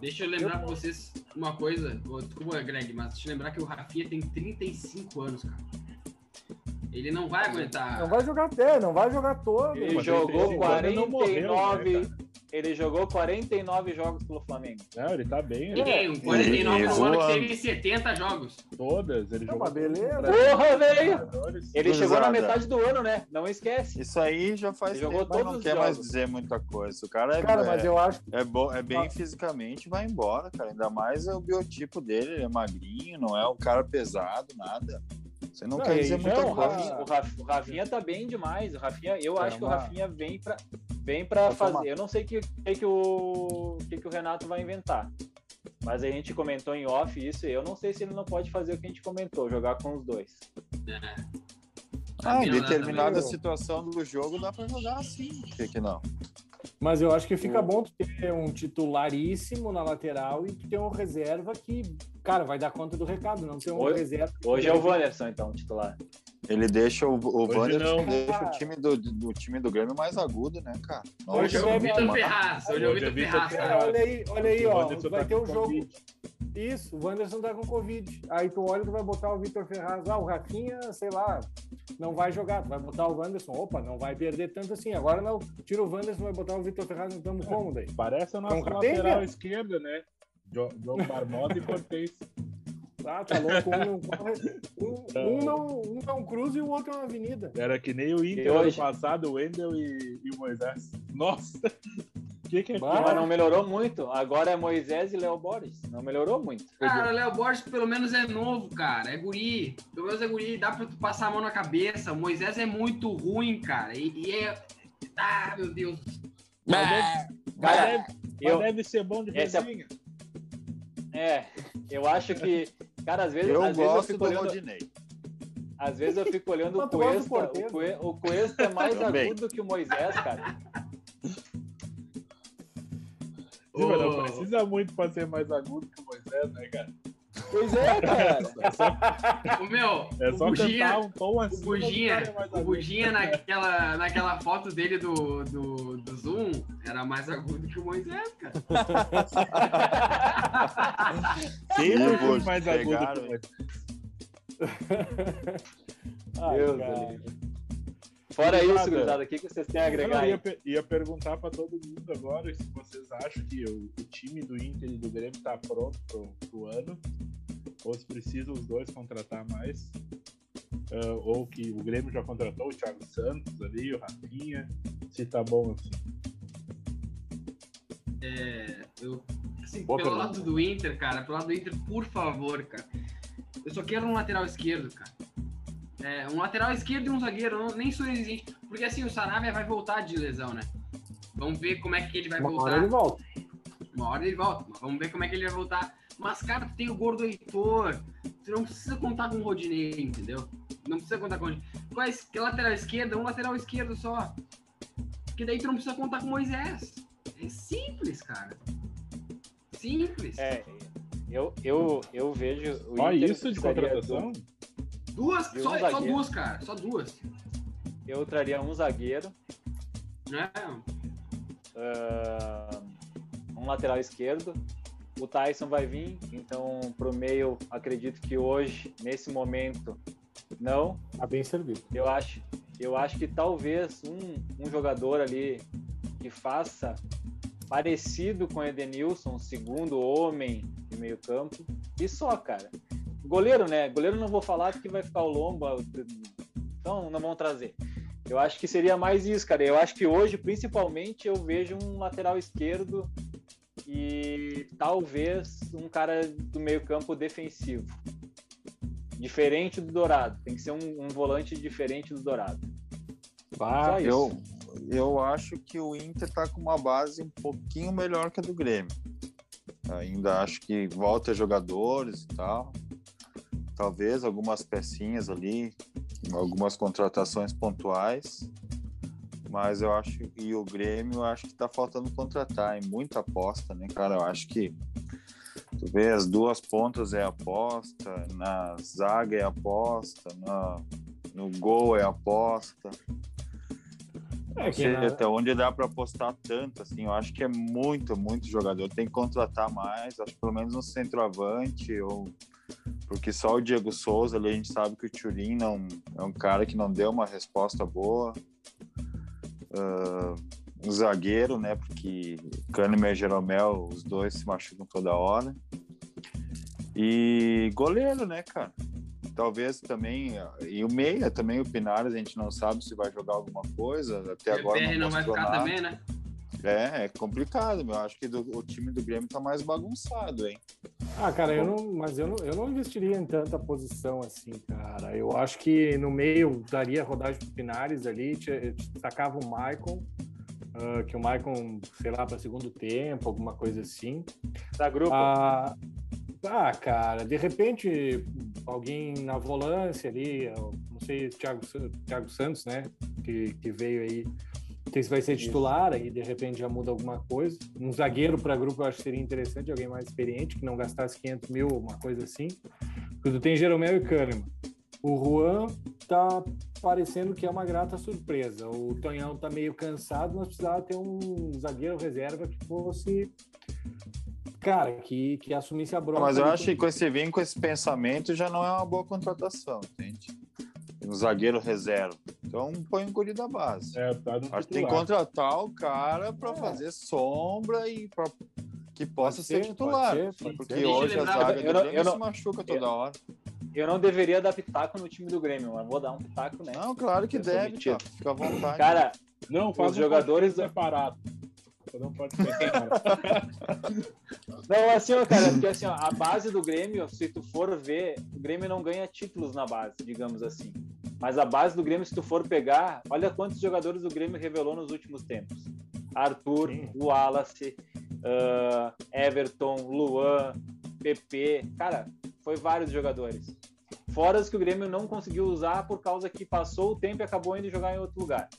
Speaker 5: Deixa eu lembrar pra vocês uma coisa. Desculpa, Greg, mas deixa eu lembrar que o Rafinha tem 35 anos, cara. Ele não vai aguentar.
Speaker 3: Não vai jogar até, não vai jogar todo.
Speaker 4: Ele jogou
Speaker 6: ele- ele não morreu,
Speaker 4: 49.
Speaker 6: né,
Speaker 4: ele jogou 49 jogos pelo Flamengo.
Speaker 6: Não, ele tá bem, ele
Speaker 5: um 49
Speaker 2: E-
Speaker 5: no ano que teve 70 jogos.
Speaker 6: todas, ele
Speaker 3: Não,
Speaker 6: jogou
Speaker 3: mas beleza.
Speaker 4: Porra, velho! Ele chegou na metade do ano, né? Não esquece.
Speaker 2: Isso aí já faz
Speaker 4: Ele jogou
Speaker 2: tempo, mas
Speaker 4: todos
Speaker 2: não quer mais
Speaker 4: jogos.
Speaker 2: dizer muita coisa. O cara é,
Speaker 3: Cara,
Speaker 2: é,
Speaker 3: mas eu acho
Speaker 2: é, bom, é bem
Speaker 3: Ah.
Speaker 2: fisicamente, vai embora, cara. Ainda mais é o biotipo dele, ele é magrinho, não é um cara pesado, nada. Você não,
Speaker 3: Não,
Speaker 2: quer dizer muita
Speaker 4: Não, o
Speaker 2: coisa.
Speaker 4: Rafinha, o Raf- o Rafinha tá bem demais. O Rafinha, eu
Speaker 3: É
Speaker 4: acho que o
Speaker 3: uma-
Speaker 4: Rafinha vem pra, vem pra
Speaker 3: Vai
Speaker 4: fazer.
Speaker 3: tomar.
Speaker 4: Eu não sei o que, que, que, o, que, que o Renato vai inventar. Mas a gente comentou em off isso. e Eu não sei se ele não pode fazer o que a gente comentou, jogar com os dois.
Speaker 2: Ah, em
Speaker 5: dá
Speaker 2: determinada situação do jogo dá pra jogar assim. Por que, que não?
Speaker 3: Mas eu acho que fica bom tu ter um titularíssimo na lateral e tu ter um reserva que, cara, vai dar conta do recado, não ter um
Speaker 4: Hoje-
Speaker 3: reserva.
Speaker 4: Hoje é o Wanderson, então, titular.
Speaker 2: Ele deixa o, o
Speaker 6: Hoje
Speaker 2: Wanderson
Speaker 6: não.
Speaker 2: deixa o time do, do time do Grêmio mais agudo, né, cara?
Speaker 5: Hoje é
Speaker 3: Nossa,
Speaker 5: o Vitor. Ferraz. Hoje é o
Speaker 6: Hoje é
Speaker 5: Vitor
Speaker 6: Vitor
Speaker 5: Ferraz,
Speaker 6: Ferraz.
Speaker 5: cara.
Speaker 3: Olha aí, olha aí,
Speaker 6: O
Speaker 3: ó.
Speaker 6: Wanderson
Speaker 3: Vai
Speaker 6: tá
Speaker 3: ter o
Speaker 6: com
Speaker 3: jogo.
Speaker 6: Covid.
Speaker 3: Isso, o Wanderson tá com Covid. Aí tu olha, tu vai botar o Vitor Ferraz. Ah, o Rafinha, sei lá, não vai jogar. Tu vai botar o Wanderson. Opa, não vai perder tanto assim. Agora não, tira o Wanderson, vai botar o Vitor Ferraz, não estamos como daí?
Speaker 6: Parece a nossa
Speaker 3: Não
Speaker 6: lateral
Speaker 3: capenga.
Speaker 6: esquerda, né? Diogo Barbosa e Cortez.
Speaker 3: Ah, tá louco. Um não, corre, um, um não, um não cruza e o outro é uma avenida.
Speaker 6: Era que nem o Inter ano
Speaker 4: hoje?
Speaker 6: passado, o Wendel e, e o Moisés. Nossa! O que, que é
Speaker 4: Mas não melhorou muito. Agora é Moisés e Léo Borges. Não melhorou muito.
Speaker 5: Cara, o Léo Borges pelo menos é novo, cara. É guri. Pelo menos é guri. Dá pra tu passar a mão na cabeça. O Moisés é muito ruim, cara. E, e é. Ah, meu Deus.
Speaker 6: Mas deve, mas deve- mas
Speaker 4: eu,
Speaker 6: deve ser bom de resenha.
Speaker 4: é, eu acho que, cara, às vezes,
Speaker 2: Eu
Speaker 4: às vezes eu
Speaker 2: gosto
Speaker 4: fico
Speaker 2: do
Speaker 4: olhando,
Speaker 2: Rodinei.
Speaker 4: às vezes eu fico olhando o Cuesta, o, Cue, o Cuesta é mais
Speaker 2: Também.
Speaker 4: agudo que o Moisés, cara.
Speaker 6: Sim, mas não precisa muito pra ser mais agudo que o Moisés, né, cara?
Speaker 4: Pois é, cara.
Speaker 5: O meu,
Speaker 6: É
Speaker 5: o
Speaker 6: só
Speaker 5: Buginha,
Speaker 6: um tom
Speaker 5: o
Speaker 6: assim.
Speaker 5: Buginha, o Buginha naquela, naquela foto dele do, do, do Zoom era mais agudo que o Moisés, cara.
Speaker 2: Ih,
Speaker 6: foi
Speaker 2: pô,
Speaker 6: mais agudo.
Speaker 3: Ai,
Speaker 4: Deus
Speaker 3: cara.
Speaker 4: Fora isso, gurizada, o que vocês têm a
Speaker 6: Eu
Speaker 4: agregar
Speaker 6: ia,
Speaker 4: aí?
Speaker 6: pe- ia perguntar pra todo mundo agora se vocês acham que o, o time do Inter e do Grêmio tá pronto pro, pro ano, ou se precisa os dois contratar mais, ah, ou que o Grêmio já contratou o Thiago Santos ali, o Rafinha, se tá bom assim.
Speaker 5: É, eu, assim,
Speaker 3: Boa
Speaker 5: pelo
Speaker 3: pergunta.
Speaker 5: lado do Inter, cara, pelo lado do Inter, por favor, cara. Eu só quero um lateral esquerdo, cara. É, um lateral esquerdo e um zagueiro, não- nem sou exigente. Porque assim, o Saravia vai voltar de lesão, né? Vamos ver como é que ele vai
Speaker 3: Uma
Speaker 5: voltar.
Speaker 3: hora ele volta.
Speaker 5: Uma hora ele volta, mas vamos ver como é que ele vai voltar. Mas, cara, tu tem o Gordo Heitor. Tu não precisa contar com o Rodinei, entendeu? Não precisa contar com o Rodinei. Quais, lateral esquerda? Um lateral esquerdo só. Porque daí tu não precisa contar com o Moisés. É simples, cara. Simples.
Speaker 4: É, eu, eu, eu vejo o
Speaker 6: Só
Speaker 4: Inter
Speaker 6: isso de contratação?
Speaker 5: Duas,
Speaker 4: um
Speaker 5: só, só duas, cara. Só duas.
Speaker 4: eu traria um zagueiro,
Speaker 5: Né?
Speaker 4: ah, um lateral esquerdo. O Tyson vai vir, então pro meio acredito que hoje, nesse momento, não.
Speaker 3: Tá bem servido.
Speaker 4: Eu acho, eu acho que talvez um, um jogador ali que faça parecido com o Edenilson, segundo homem de meio campo, e só, cara. Goleiro, né? Goleiro não vou falar porque vai ficar o lomba, então não vão trazer. Eu acho que seria mais isso, cara. Eu acho que hoje, principalmente, eu vejo um lateral esquerdo e talvez um cara do meio campo defensivo. Diferente do Dourado. Tem que ser um, um volante diferente do Dourado.
Speaker 3: Ah.
Speaker 2: Eu, eu acho que o Inter tá com uma base um pouquinho melhor que a do Grêmio. Ainda acho que volta jogadores e tal. Talvez algumas pecinhas ali, algumas contratações pontuais. Mas eu acho e o Grêmio eu acho que tá faltando contratar, em muita aposta, né, cara? Eu acho que tu vê as duas pontas é aposta, na zaga é aposta, na, no gol é aposta.
Speaker 3: É que na-
Speaker 2: até onde dá para apostar tanto, assim, eu acho que é muito, muito jogador. Tem que contratar mais, acho que pelo menos um centroavante, ou porque só o Diego Souza ali a gente sabe que o Turin não é um cara que não deu uma resposta boa. Ah, um zagueiro, né? Porque Kahneman e Jeromel, os dois se machucam toda hora. E goleiro, né, cara? Talvez também. E o meia também, o Pinares, a gente não sabe se vai jogar alguma coisa. Até
Speaker 5: o
Speaker 2: agora
Speaker 5: PR
Speaker 2: não,
Speaker 5: não vai ficar
Speaker 2: nada.
Speaker 5: também, né?
Speaker 2: É, é complicado, meu. Acho que do- o time do Grêmio tá mais bagunçado, hein?
Speaker 3: Ah, cara, eu não, mas eu não, eu não investiria em tanta posição assim, cara. Eu acho que no meio daria rodagem pro Pinares ali, te- te sacava o Maicon, ah, que o Maicon, sei lá, para segundo tempo, alguma coisa assim.
Speaker 4: Da grupo.
Speaker 3: Ah, ah, cara, de repente alguém na volância ali, não sei, Thiago, Thiago Santos, né, que, que veio aí, não sei se vai ser titular, aí de repente já muda alguma coisa. Um zagueiro para grupo eu acho que seria interessante, alguém mais experiente, que não gastasse 500 mil, uma coisa assim. Porque tu tem Jeromel e Kahneman. O Juan tá parecendo que é uma grata surpresa. O Tonhão tá meio cansado, mas precisava ter um zagueiro reserva que fosse cara, que, que assumisse a bronca.
Speaker 2: Mas eu acho que com esse vir com esse pensamento já não é uma boa contratação, entende? Um zagueiro reserva. Então põe um guri da base.
Speaker 6: É, tá no
Speaker 2: Acho que tem que contratar o cara para
Speaker 3: É.
Speaker 2: fazer sombra e para que possa ser,
Speaker 3: ser,
Speaker 2: titular.
Speaker 3: ser,
Speaker 2: porque
Speaker 3: ser.
Speaker 2: Hoje a zaga
Speaker 4: Eu
Speaker 2: do
Speaker 4: não-
Speaker 2: Grêmio
Speaker 4: eu não-
Speaker 2: se machuca toda hora.
Speaker 4: Eu não deveria dar pitaco no time do Grêmio, mas vou dar um pitaco, né?
Speaker 2: Não, claro que
Speaker 4: Eu
Speaker 2: deve, tá? Fica à vontade.
Speaker 4: Cara,
Speaker 6: Não, faz
Speaker 4: Os
Speaker 6: um
Speaker 4: jogadores-
Speaker 6: separado. Não pode
Speaker 4: não, assim, ó, cara, porque assim, ó, a base do Grêmio, se tu for ver, o Grêmio não ganha títulos na base, digamos assim. Mas a base do Grêmio, se tu for pegar, olha quantos jogadores o Grêmio revelou nos últimos tempos. Arthur,
Speaker 3: Sim.
Speaker 4: Wallace, ah, Everton, Luan, PP, cara, foi vários jogadores. Fora os que o Grêmio não conseguiu usar por causa que passou o tempo e acabou indo jogar em outro lugar.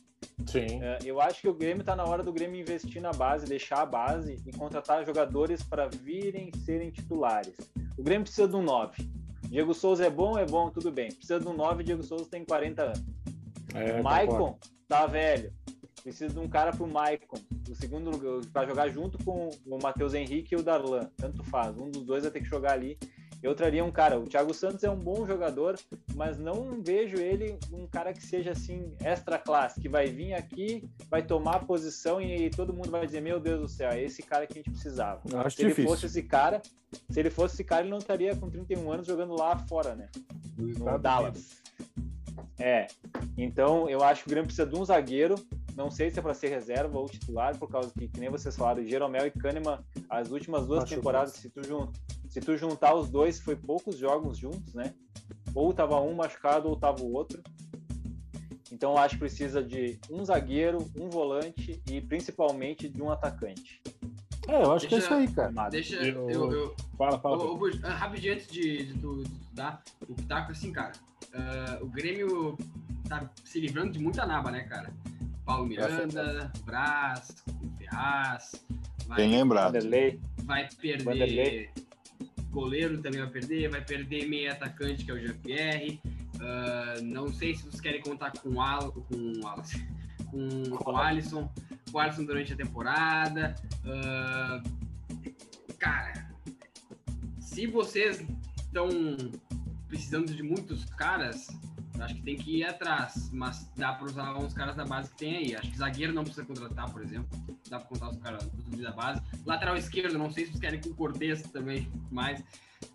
Speaker 3: Sim.
Speaker 4: É, eu acho que o Grêmio está na hora do Grêmio investir na base, deixar a base e contratar jogadores para virem serem titulares. O Grêmio precisa de um 9. Diego Souza é bom, é bom, tudo bem. Precisa de um 9, Diego Souza tem 40 anos.
Speaker 3: É,
Speaker 4: o Maicon tá velho. Precisa de um cara pro Maicon. O segundo para jogar junto com o Matheus Henrique e o Darlan. Tanto faz. Um dos dois vai ter que jogar ali. Eu traria um cara. O Thiago Santos é um bom jogador, mas não vejo ele um cara que seja assim extra classe, que vai vir aqui, vai tomar a posição e todo mundo vai dizer: Meu Deus do céu, é esse cara que a gente precisava.
Speaker 3: Eu acho
Speaker 4: se ele
Speaker 3: difícil.
Speaker 4: fosse esse cara, se ele fosse esse cara, ele não estaria com 31 anos jogando lá fora, né? No Dallas. É, então eu acho que o Grêmio precisa de um zagueiro. Não sei se é para ser reserva ou titular, por causa que, que nem vocês falaram, Jeromel e Kahneman, as últimas duas
Speaker 3: Machucou.
Speaker 4: temporadas, se tu, se tu juntar os dois, foi poucos jogos juntos, né? Ou tava um machucado ou tava o outro. Então eu acho que precisa de um zagueiro, um volante e principalmente de um atacante.
Speaker 3: É, eu acho que é
Speaker 5: Deixa-
Speaker 3: isso aí, cara.
Speaker 5: Deixa
Speaker 6: Eu-
Speaker 5: eu. eu,
Speaker 6: Fala, fala.
Speaker 5: Ô, Bush, ah, rapidinho antes de, de tu de tu dar o pitaco, assim, cara. ah, o Grêmio tá se livrando de muita naba, né, cara? Paulo Miranda, Brás, Ferraz. Vai,
Speaker 2: Bem lembrado.
Speaker 5: Vai perder.
Speaker 4: Vanderlei.
Speaker 5: Goleiro também vai perder, vai perder meio atacante, que é o Jean-Pierre. Ah, não sei se vocês querem contar com Al, com Wallace, com, com o Alisson, com Alisson durante a temporada. Ah, cara, se vocês estão precisando de muitos caras, acho que tem que ir atrás, mas dá para usar uns caras da base que tem aí. Acho que zagueiro não precisa contratar, por exemplo. Dá para contar os caras da base. Lateral esquerdo, não sei se vocês querem com o Cortez também, mais.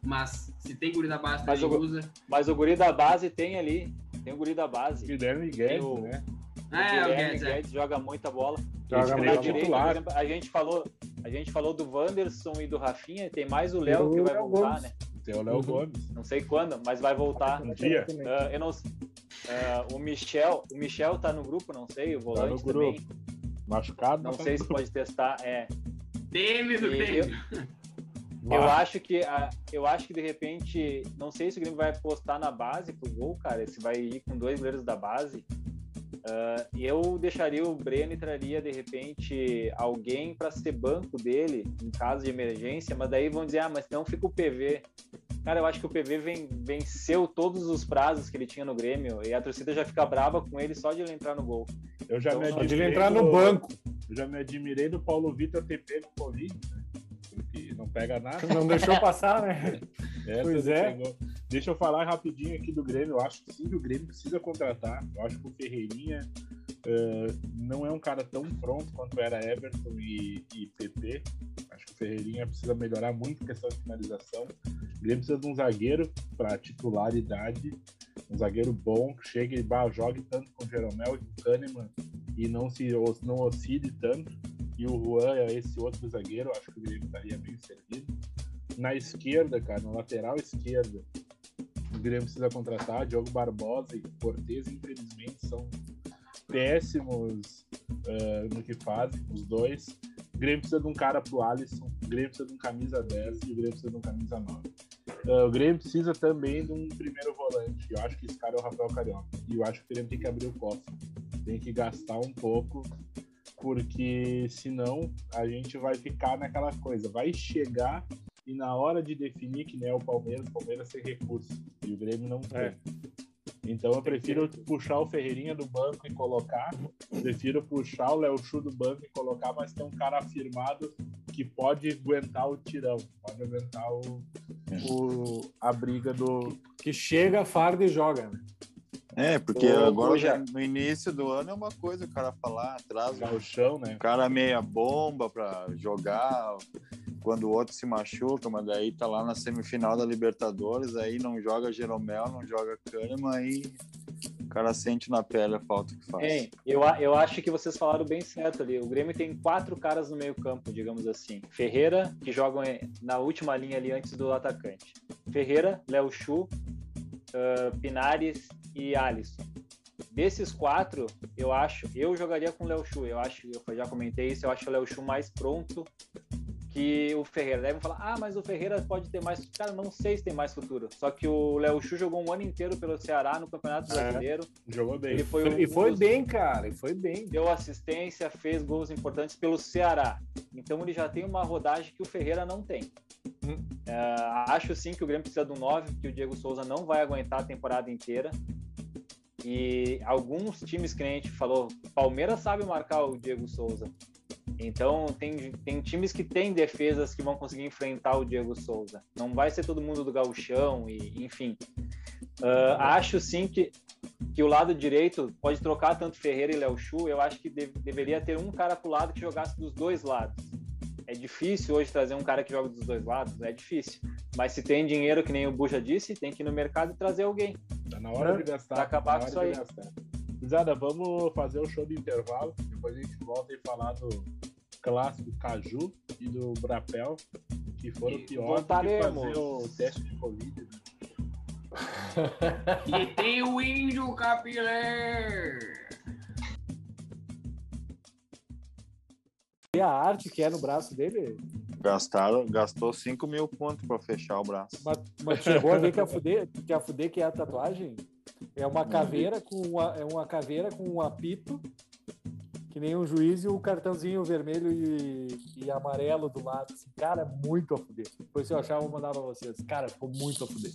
Speaker 5: Mas se tem guri da base,
Speaker 4: Mas
Speaker 5: também
Speaker 4: o-
Speaker 5: usa.
Speaker 4: mas o guri da base tem ali. Tem o guri da base.
Speaker 6: Guilherme Guedes,
Speaker 4: o-
Speaker 6: né?
Speaker 4: O
Speaker 5: É, o
Speaker 4: Guilherme
Speaker 5: Guedes, é.
Speaker 4: Guedes joga muita bola.
Speaker 3: Joga muito
Speaker 6: é
Speaker 4: direita, a gente falou, a gente falou do Wanderson e do Rafinha, tem mais o Léo que
Speaker 3: o
Speaker 4: vai voltar,
Speaker 3: Gomes.
Speaker 4: né?
Speaker 6: Tem o Léo
Speaker 3: Uhum.
Speaker 6: Gomes.
Speaker 4: Não sei quando, mas vai voltar.
Speaker 6: Um dia.
Speaker 4: Ah, eu não, ah, o Michel, o Michel tá no grupo, não sei, o
Speaker 6: Tá
Speaker 4: volante
Speaker 6: no
Speaker 4: também.
Speaker 6: grupo. Machucado,
Speaker 4: Não
Speaker 6: tá
Speaker 4: sei se
Speaker 6: grupo.
Speaker 4: pode testar. É,
Speaker 5: DM do Grêmio.
Speaker 4: eu
Speaker 3: Bah,
Speaker 4: acho que a- eu acho que de repente, não sei se o Grêmio vai apostar na base pro gol, cara, se vai ir com dois goleiros da base. Ah, eu deixaria o Breno e traria de repente alguém para ser banco dele em caso de emergência, mas daí vão dizer, ah, mas não fica o PV. Cara, eu acho que o PV ven- venceu todos os prazos que ele tinha no Grêmio e a torcida já fica brava com ele só de ele entrar no gol.
Speaker 6: Eu já me
Speaker 4: Então,
Speaker 3: Pode ele
Speaker 6: admirei
Speaker 3: entrar no
Speaker 6: do-
Speaker 3: banco.
Speaker 6: Eu já me admirei do Paulo Vitor ter pego Covid, né? Porque não pega nada.
Speaker 3: Não deixou passar, né?
Speaker 6: Essa
Speaker 3: Pois é.
Speaker 6: pegou. Deixa eu falar rapidinho aqui do Grêmio. Eu acho que sim que o Grêmio precisa contratar. Eu acho que o Ferreirinha eh, não é um cara tão pronto quanto era Everton e, e PP. Acho que o Ferreirinha precisa melhorar muito a questão de finalização. O Grêmio precisa de um zagueiro para titularidade. Um zagueiro bom, que chegue e bah, jogue tanto com o Jeromel e com o Kahneman e não, se, não oscile tanto. E o Juan é esse outro zagueiro, acho que o Grêmio estaria bem servido. Na esquerda, cara, na lateral esquerda, o Grêmio precisa contratar. Diogo Barbosa e Cortez, infelizmente, são péssimos ah, no que fazem, os dois. O Grêmio precisa de um cara pro Alisson, o Grêmio precisa de um camisa 10 e o Grêmio precisa de um camisa 9. Ah, o Grêmio precisa também de um primeiro volante. Eu acho que esse cara é o Rafael Carioca. E eu acho que o Grêmio tem que abrir o cofre. Tem que gastar um pouco, porque senão a gente vai ficar naquela coisa. Vai chegar e na hora de definir que nem é o Palmeiras, o Palmeiras tem recurso. E o Grêmio não tem.
Speaker 3: É.
Speaker 6: Então eu prefiro puxar o Ferreirinha do banco e colocar. Prefiro puxar o Léo Chu do banco e colocar, mas tem um cara afirmado que pode aguentar o tirão, pode aguentar o, o- a briga do.
Speaker 3: Que chega, farda e joga. né?
Speaker 2: É, porque
Speaker 4: Ô,
Speaker 2: agora
Speaker 4: Buja.
Speaker 2: no início do ano é uma coisa o cara falar, traz um
Speaker 6: Galchão, né?
Speaker 2: cara meia bomba pra jogar quando o outro se machuca, mas daí tá lá na semifinal da Libertadores, aí não joga Jeromel, não joga Kahneman, aí o cara sente na pele a falta que faz.
Speaker 4: Hein, eu, eu acho que vocês falaram bem certo ali. O Grêmio tem quatro caras no meio campo, digamos assim. Ferreira, que jogam eh, na última linha ali antes do atacante. Ferreira, Léo Chu, ah, Pinares e Alisson. Desses quatro, eu acho, eu jogaria com o Léo Chu. Eu acho, eu já comentei isso, eu acho o Léo Chu mais pronto que o Ferreira. Devem falar, ah, mas o Ferreira pode ter mais. Cara, não sei se tem mais futuro. Só que o Léo Chu jogou um ano inteiro pelo Ceará no Campeonato
Speaker 3: É.
Speaker 4: Brasileiro.
Speaker 6: Jogou bem.
Speaker 4: Ele foi um
Speaker 3: E foi
Speaker 4: dos-
Speaker 3: bem, cara, e foi bem.
Speaker 4: deu assistência, fez gols importantes pelo Ceará. Então ele já tem uma rodagem que o Ferreira não tem.
Speaker 3: Hum.
Speaker 4: É, acho sim que o Grêmio precisa um 9, que o Diego Souza não vai aguentar a temporada inteira. E alguns times que nem a gente falou, Palmeiras sabe marcar o Diego Souza. Então tem, tem times que têm defesas que vão conseguir enfrentar o Diego Souza. Não vai ser todo mundo do gauchão e enfim. Ah, acho sim que que o lado direito pode trocar tanto Ferreira e Léo Chu, eu acho que de- deveria ter um cara pro lado que jogasse dos dois lados. É difícil hoje trazer um cara que joga dos dois lados, é difícil. Mas se tem dinheiro, que nem o Buja disse, tem que ir no mercado e trazer alguém.
Speaker 6: Tá na hora de gastar.
Speaker 4: Pra acabar
Speaker 6: tá
Speaker 4: com isso
Speaker 6: de gastar. Gurizada, vamos fazer o show do intervalo. Depois a gente volta e falar do clássico Caju e do Brapel, que foram
Speaker 4: E
Speaker 6: pior do que fazer o teste de Covid. né?
Speaker 5: E tem o índio capilar.
Speaker 3: E a arte que é no braço dele,
Speaker 2: Gastaram, gastou 5 mil pontos pra fechar o braço.
Speaker 3: mas, mas chegou a ver que a fuder, que a fuder que é a tatuagem é uma caveira com uma, é uma caveira com um apito que nem um juiz e o cartãozinho vermelho e, e amarelo do lado. assim. Cara, muito a fuder. Depois se eu achar, eu vou mandar pra vocês. Cara, ficou muito a fuder.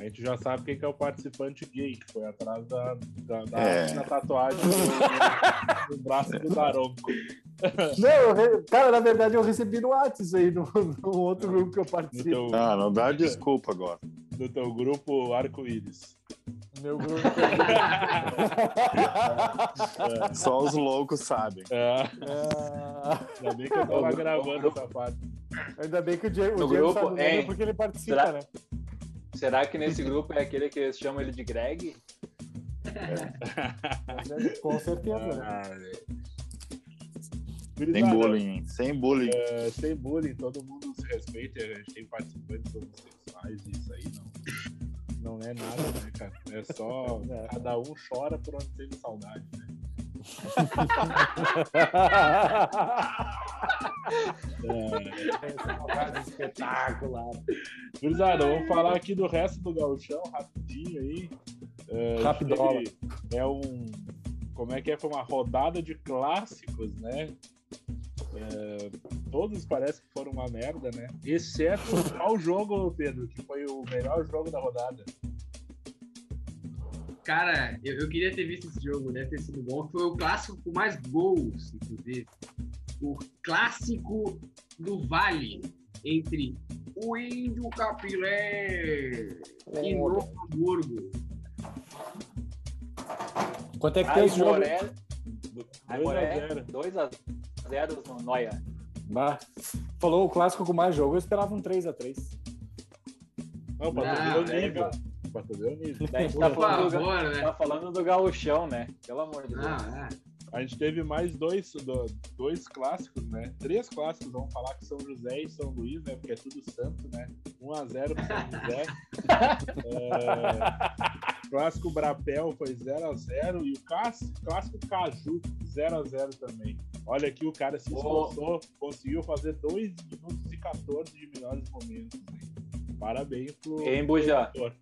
Speaker 6: A gente já sabe quem que é o participante gay, que foi atrás da, da, da,
Speaker 2: É.
Speaker 6: da tatuagem do, do braço do Daronco.
Speaker 3: Não, eu re- cara, na verdade eu recebi no WhatsApp aí, no, no outro grupo que eu participo.
Speaker 6: teu,
Speaker 2: Ah, não dá desculpa agora.
Speaker 6: Do teu grupo Arco-Íris.
Speaker 3: Meu grupo.
Speaker 2: Só os loucos sabem.
Speaker 6: É,
Speaker 3: É,
Speaker 6: ainda bem que eu tava gravando essa parte.
Speaker 3: ainda bem que o Diego, o Diego
Speaker 4: grupo,
Speaker 3: sabe o nome
Speaker 4: hein?
Speaker 3: porque ele participa,
Speaker 4: Será-
Speaker 3: né?
Speaker 4: Será que nesse grupo é aquele que eles chamam ele de Greg?
Speaker 3: É, Com certeza, né?
Speaker 6: Ah,
Speaker 2: Sem
Speaker 6: Gurizada,
Speaker 2: bullying? Sem bullying.
Speaker 6: é, sem bullying, todo mundo se respeita. A gente tem participantes homossexuais e isso aí não, não é nada, né, cara? É só
Speaker 3: É.
Speaker 6: cada um chora por onde teve saudade, né? É,
Speaker 3: é um espetacular.
Speaker 6: Gurizada, vamos falar aqui do resto do gauchão, rapidinho aí. É,
Speaker 3: Rapidola.
Speaker 6: É um... Como é que é? Foi uma rodada de clássicos, né? É, todos parece que foram uma merda, né? Exceto qual jogo, Pedro, que foi o melhor jogo da rodada.
Speaker 5: Cara, eu, eu queria ter visto esse jogo, deve ter sido bom. Foi o clássico com mais gols, inclusive. O clássico do Vale entre o Índio Capilé e Novo Hamburgo.
Speaker 3: Quanto é que tem esse jogo?
Speaker 4: Aimoré,
Speaker 6: 2 a
Speaker 4: Aimoré
Speaker 6: 0.
Speaker 4: 2x0 no Noia.
Speaker 3: Bah, Falou o clássico com mais jogo, eu esperava um 3x3.
Speaker 6: Não, pra tu
Speaker 5: Não,
Speaker 6: ver o
Speaker 5: é,
Speaker 6: nível. Pra tu ver o nível.
Speaker 4: Daí a gente tá falando, do,
Speaker 5: favor, né?
Speaker 4: tá falando do gauchão, né? Pelo amor de Deus.
Speaker 5: Ah, é.
Speaker 6: A gente teve mais dois, do- dois clássicos, né? Três clássicos, vamos falar que São José e São Luís, né? Porque é tudo santo, né? 1x0 pro São José. É, Clássico Brapel foi 0x0 e o cás- clássico Caju 0x0 também. Olha aqui, o cara se esforçou, conseguiu fazer 2 minutos e 14 de melhores momentos. Parabéns pro.
Speaker 4: Hein,
Speaker 6: jogador.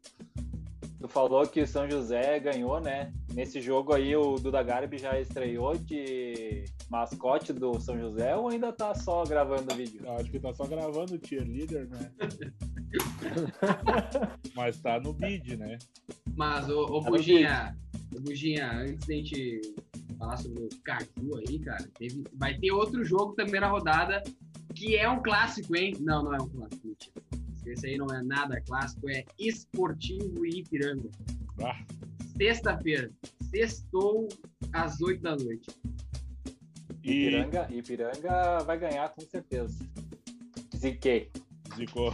Speaker 4: Tu falou que o São José ganhou, né? Nesse jogo aí o Duda Garbi já estreou de mascote do São José ou ainda tá só gravando o vídeo?
Speaker 6: Eu Acho que tá só gravando o cheerleader, né? Mas tá no bid, né?
Speaker 5: Mas, ô, ô
Speaker 4: Tá
Speaker 5: Buginha, ô, Buginha, antes da gente falar sobre o Caju aí, cara, teve, vai ter outro jogo também na rodada, que é um clássico, hein? Não, não é um clássico, mentira. Esse aí não é nada clássico, é Esportivo e Ipiranga.
Speaker 6: Ah,
Speaker 5: Sexta-feira. Sextou às 8 da noite.
Speaker 6: e
Speaker 4: Ipiranga, Ipiranga vai ganhar com certeza. Ziquei.
Speaker 6: zicou.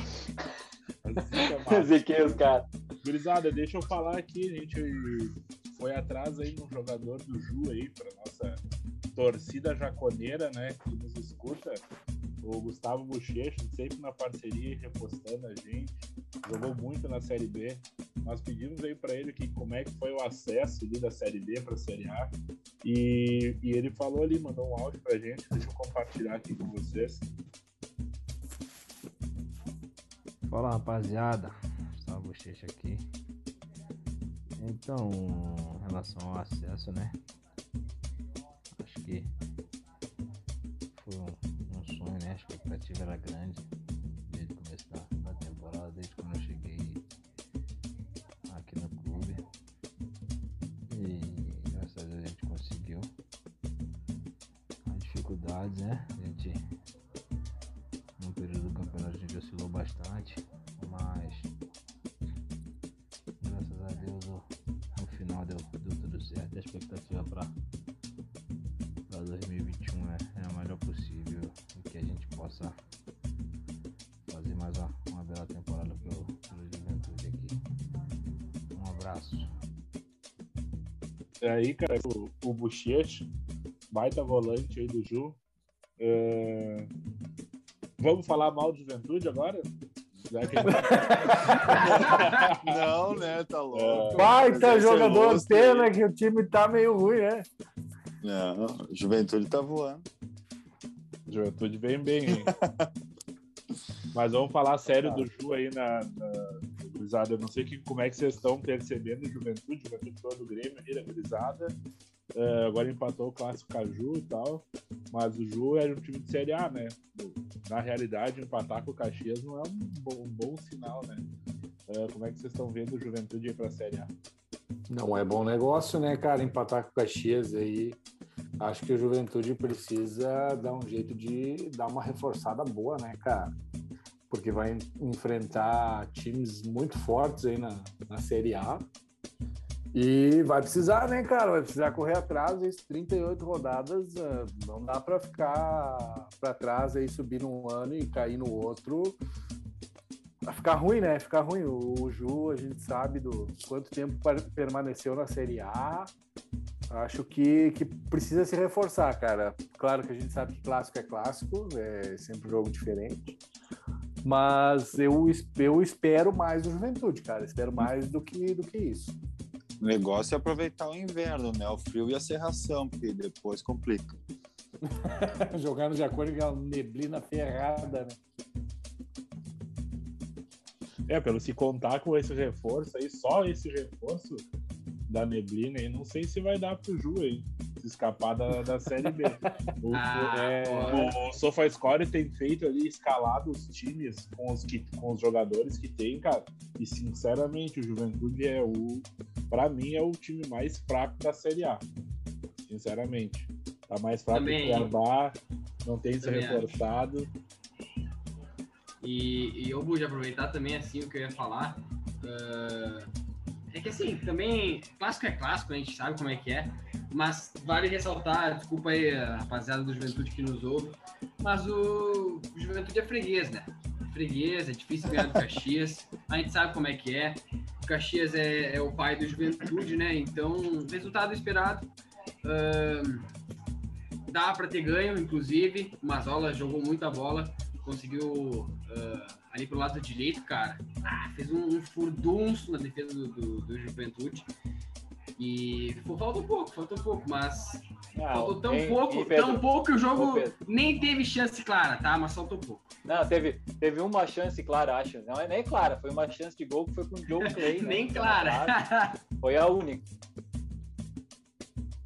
Speaker 4: Ziquei os caras.
Speaker 6: Gurizada, deixa eu falar aqui, a gente foi atrás aí num jogador do Ju aí, pra nossa torcida jaconeira, né, que nos escuta. O Gustavo Bochecha, sempre na parceria, repostando a gente. Jogou muito na Série B. Nós pedimos aí para ele que como é que foi o acesso ali da Série B para a Série A. E, e ele falou ali, mandou um áudio para gente. Deixa eu compartilhar aqui com vocês.
Speaker 7: Fala rapaziada, Gustavo Bochecha aqui. Então, em relação ao acesso, né? É
Speaker 6: aí, cara, o, o Bochecha, baita volante aí do Ju. É, Vamos falar mal do Juventude agora?
Speaker 2: Não, né? Tá louco.
Speaker 3: Baita
Speaker 2: Esse é
Speaker 3: jogador,
Speaker 2: louco,
Speaker 3: pena que o time tá meio ruim, né?
Speaker 2: Não, Juventude tá voando.
Speaker 6: Juventude vem bem, hein? Mas vamos falar sério do Ju aí na, na gurizada. Eu não sei que, como é que vocês estão percebendo Juventude. Juventude foi do Grêmio aí, da gurizada. É, agora empatou o clássico Caju e tal. Mas o Ju é um time de Série A, né? Na realidade, empatar com o Caxias não é um bom, um bom sinal, né? É, como é que vocês estão vendo Juventude aí pra Série A?
Speaker 3: Não é bom negócio, né, cara? Empatar com o Caxias aí. Acho que o Juventude precisa dar um jeito de dar uma reforçada boa, né, cara? Porque vai en- enfrentar times muito fortes aí na, na Série A. E vai precisar, né, cara? Vai precisar correr atrás. Esses 38 rodadas ah, não dá para ficar para trás aí, subir num ano e cair no outro. Vai ficar ruim, né? Ficar ruim. O, Ju, a gente sabe do quanto tempo permaneceu na Série A. Acho que, que precisa se reforçar, cara. Claro que a gente sabe que clássico é clássico, é sempre um jogo diferente. Mas eu, eu espero mais do Juventude, cara. Espero mais do que, do que isso.
Speaker 2: O negócio é aproveitar o inverno, né? O frio e a serração, porque depois complica.
Speaker 3: Jogando de acordo com aquela neblina ferrada, né?
Speaker 6: É, pelo se contar com esse reforço aí, só esse reforço da neblina aí, não sei se vai dar pro Ju aí, escapar da, da Série B. O,
Speaker 5: Ah,
Speaker 6: é, o, o SofaScore tem feito ali, escalado os times com os, que, com os jogadores que tem, cara, e sinceramente, o Juventude é o, pra mim, é o time mais fraco da Série A, sinceramente. Tá mais fraco que
Speaker 5: Também.
Speaker 6: o Cuiabá, não tem se
Speaker 5: acho.
Speaker 6: reforçado.
Speaker 5: E, e eu vou aproveitar também assim o que eu ia falar. ah, é que assim, também, clássico é clássico, a gente sabe como é que é. Mas vale ressaltar, desculpa aí rapaziada do Juventude que nos ouve, mas o, o Juventude é freguês, né? Freguês, é difícil ganhar do Caxias. A gente sabe como é que é. O Caxias é, é o pai do Juventude, né? Então, resultado esperado. ah, dá para ter ganho, inclusive. Mazola jogou muita bola conseguiu ali pro lado direito, cara. Ah, fez um, um furdunço na defesa do, do, do Juventude. E falta um pouco, falta um pouco, mas
Speaker 4: Não,
Speaker 5: faltou tão
Speaker 4: hein,
Speaker 5: pouco,
Speaker 4: hein, Pedro?
Speaker 5: tão pouco que o jogo nem teve chance clara, tá? Mas faltou pouco.
Speaker 4: Não, teve, teve uma chance clara, acho. Não é nem clara, foi uma chance de gol que foi com o Joe Clay. né?
Speaker 5: nem
Speaker 4: trave.
Speaker 5: clara.
Speaker 4: Foi a única.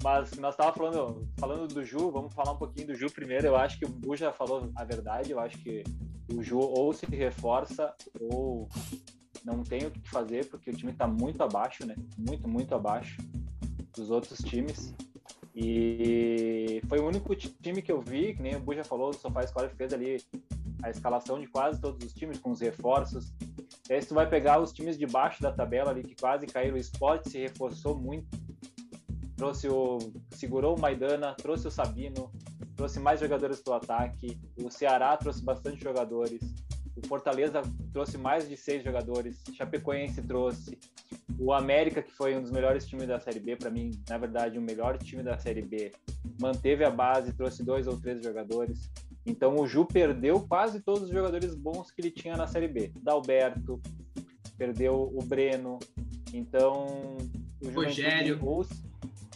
Speaker 4: Mas nós tava falando, falando do Ju, vamos falar um pouquinho do Ju primeiro. Eu acho que o Bu já falou a verdade. Eu acho que o Ju ou se reforça ou não tem o que fazer, porque o time tá muito abaixo, né? Muito, muito abaixo dos outros times. E foi o único ti- time que eu vi, que nem o Bu já falou, o Sofá Score fez ali a escalação de quase todos os times com os reforços. E aí, se tu vai pegar os times de baixo da tabela ali que quase caíram, o Sport se reforçou muito. Trouxe o. segurou o Maidana, trouxe o Sabino, trouxe mais jogadores pro ataque. O Ceará trouxe bastante jogadores. O Fortaleza trouxe mais de seis jogadores. Chapecoense trouxe. O América, que foi um dos melhores times da Série B, para mim, na verdade, o melhor time da Série B, manteve a base, trouxe dois ou três jogadores. Então o Ju perdeu quase todos os jogadores bons que ele tinha na Série B. Dalberto, perdeu o Breno. Então o Juventude
Speaker 5: Rogério.
Speaker 4: ou,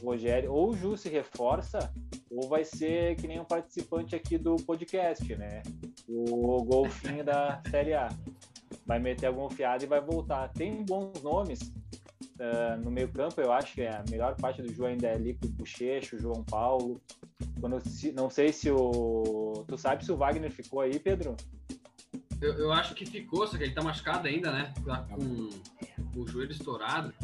Speaker 4: Rogério ou o Ju se reforça ou vai ser que nem um participante aqui do podcast, né? O golfinho da Série A. Vai meter algum fiado e vai voltar. Tem bons nomes ah, no meio campo, eu acho que a melhor parte do Ju ainda é ali com o Bochecho, o João Paulo. Quando, se- não sei se o... Tu sabe se o Wagner ficou aí, Pedro?
Speaker 5: Eu, eu acho que ficou, só que ele tá machucado ainda, né? Tá com o joelho estourado.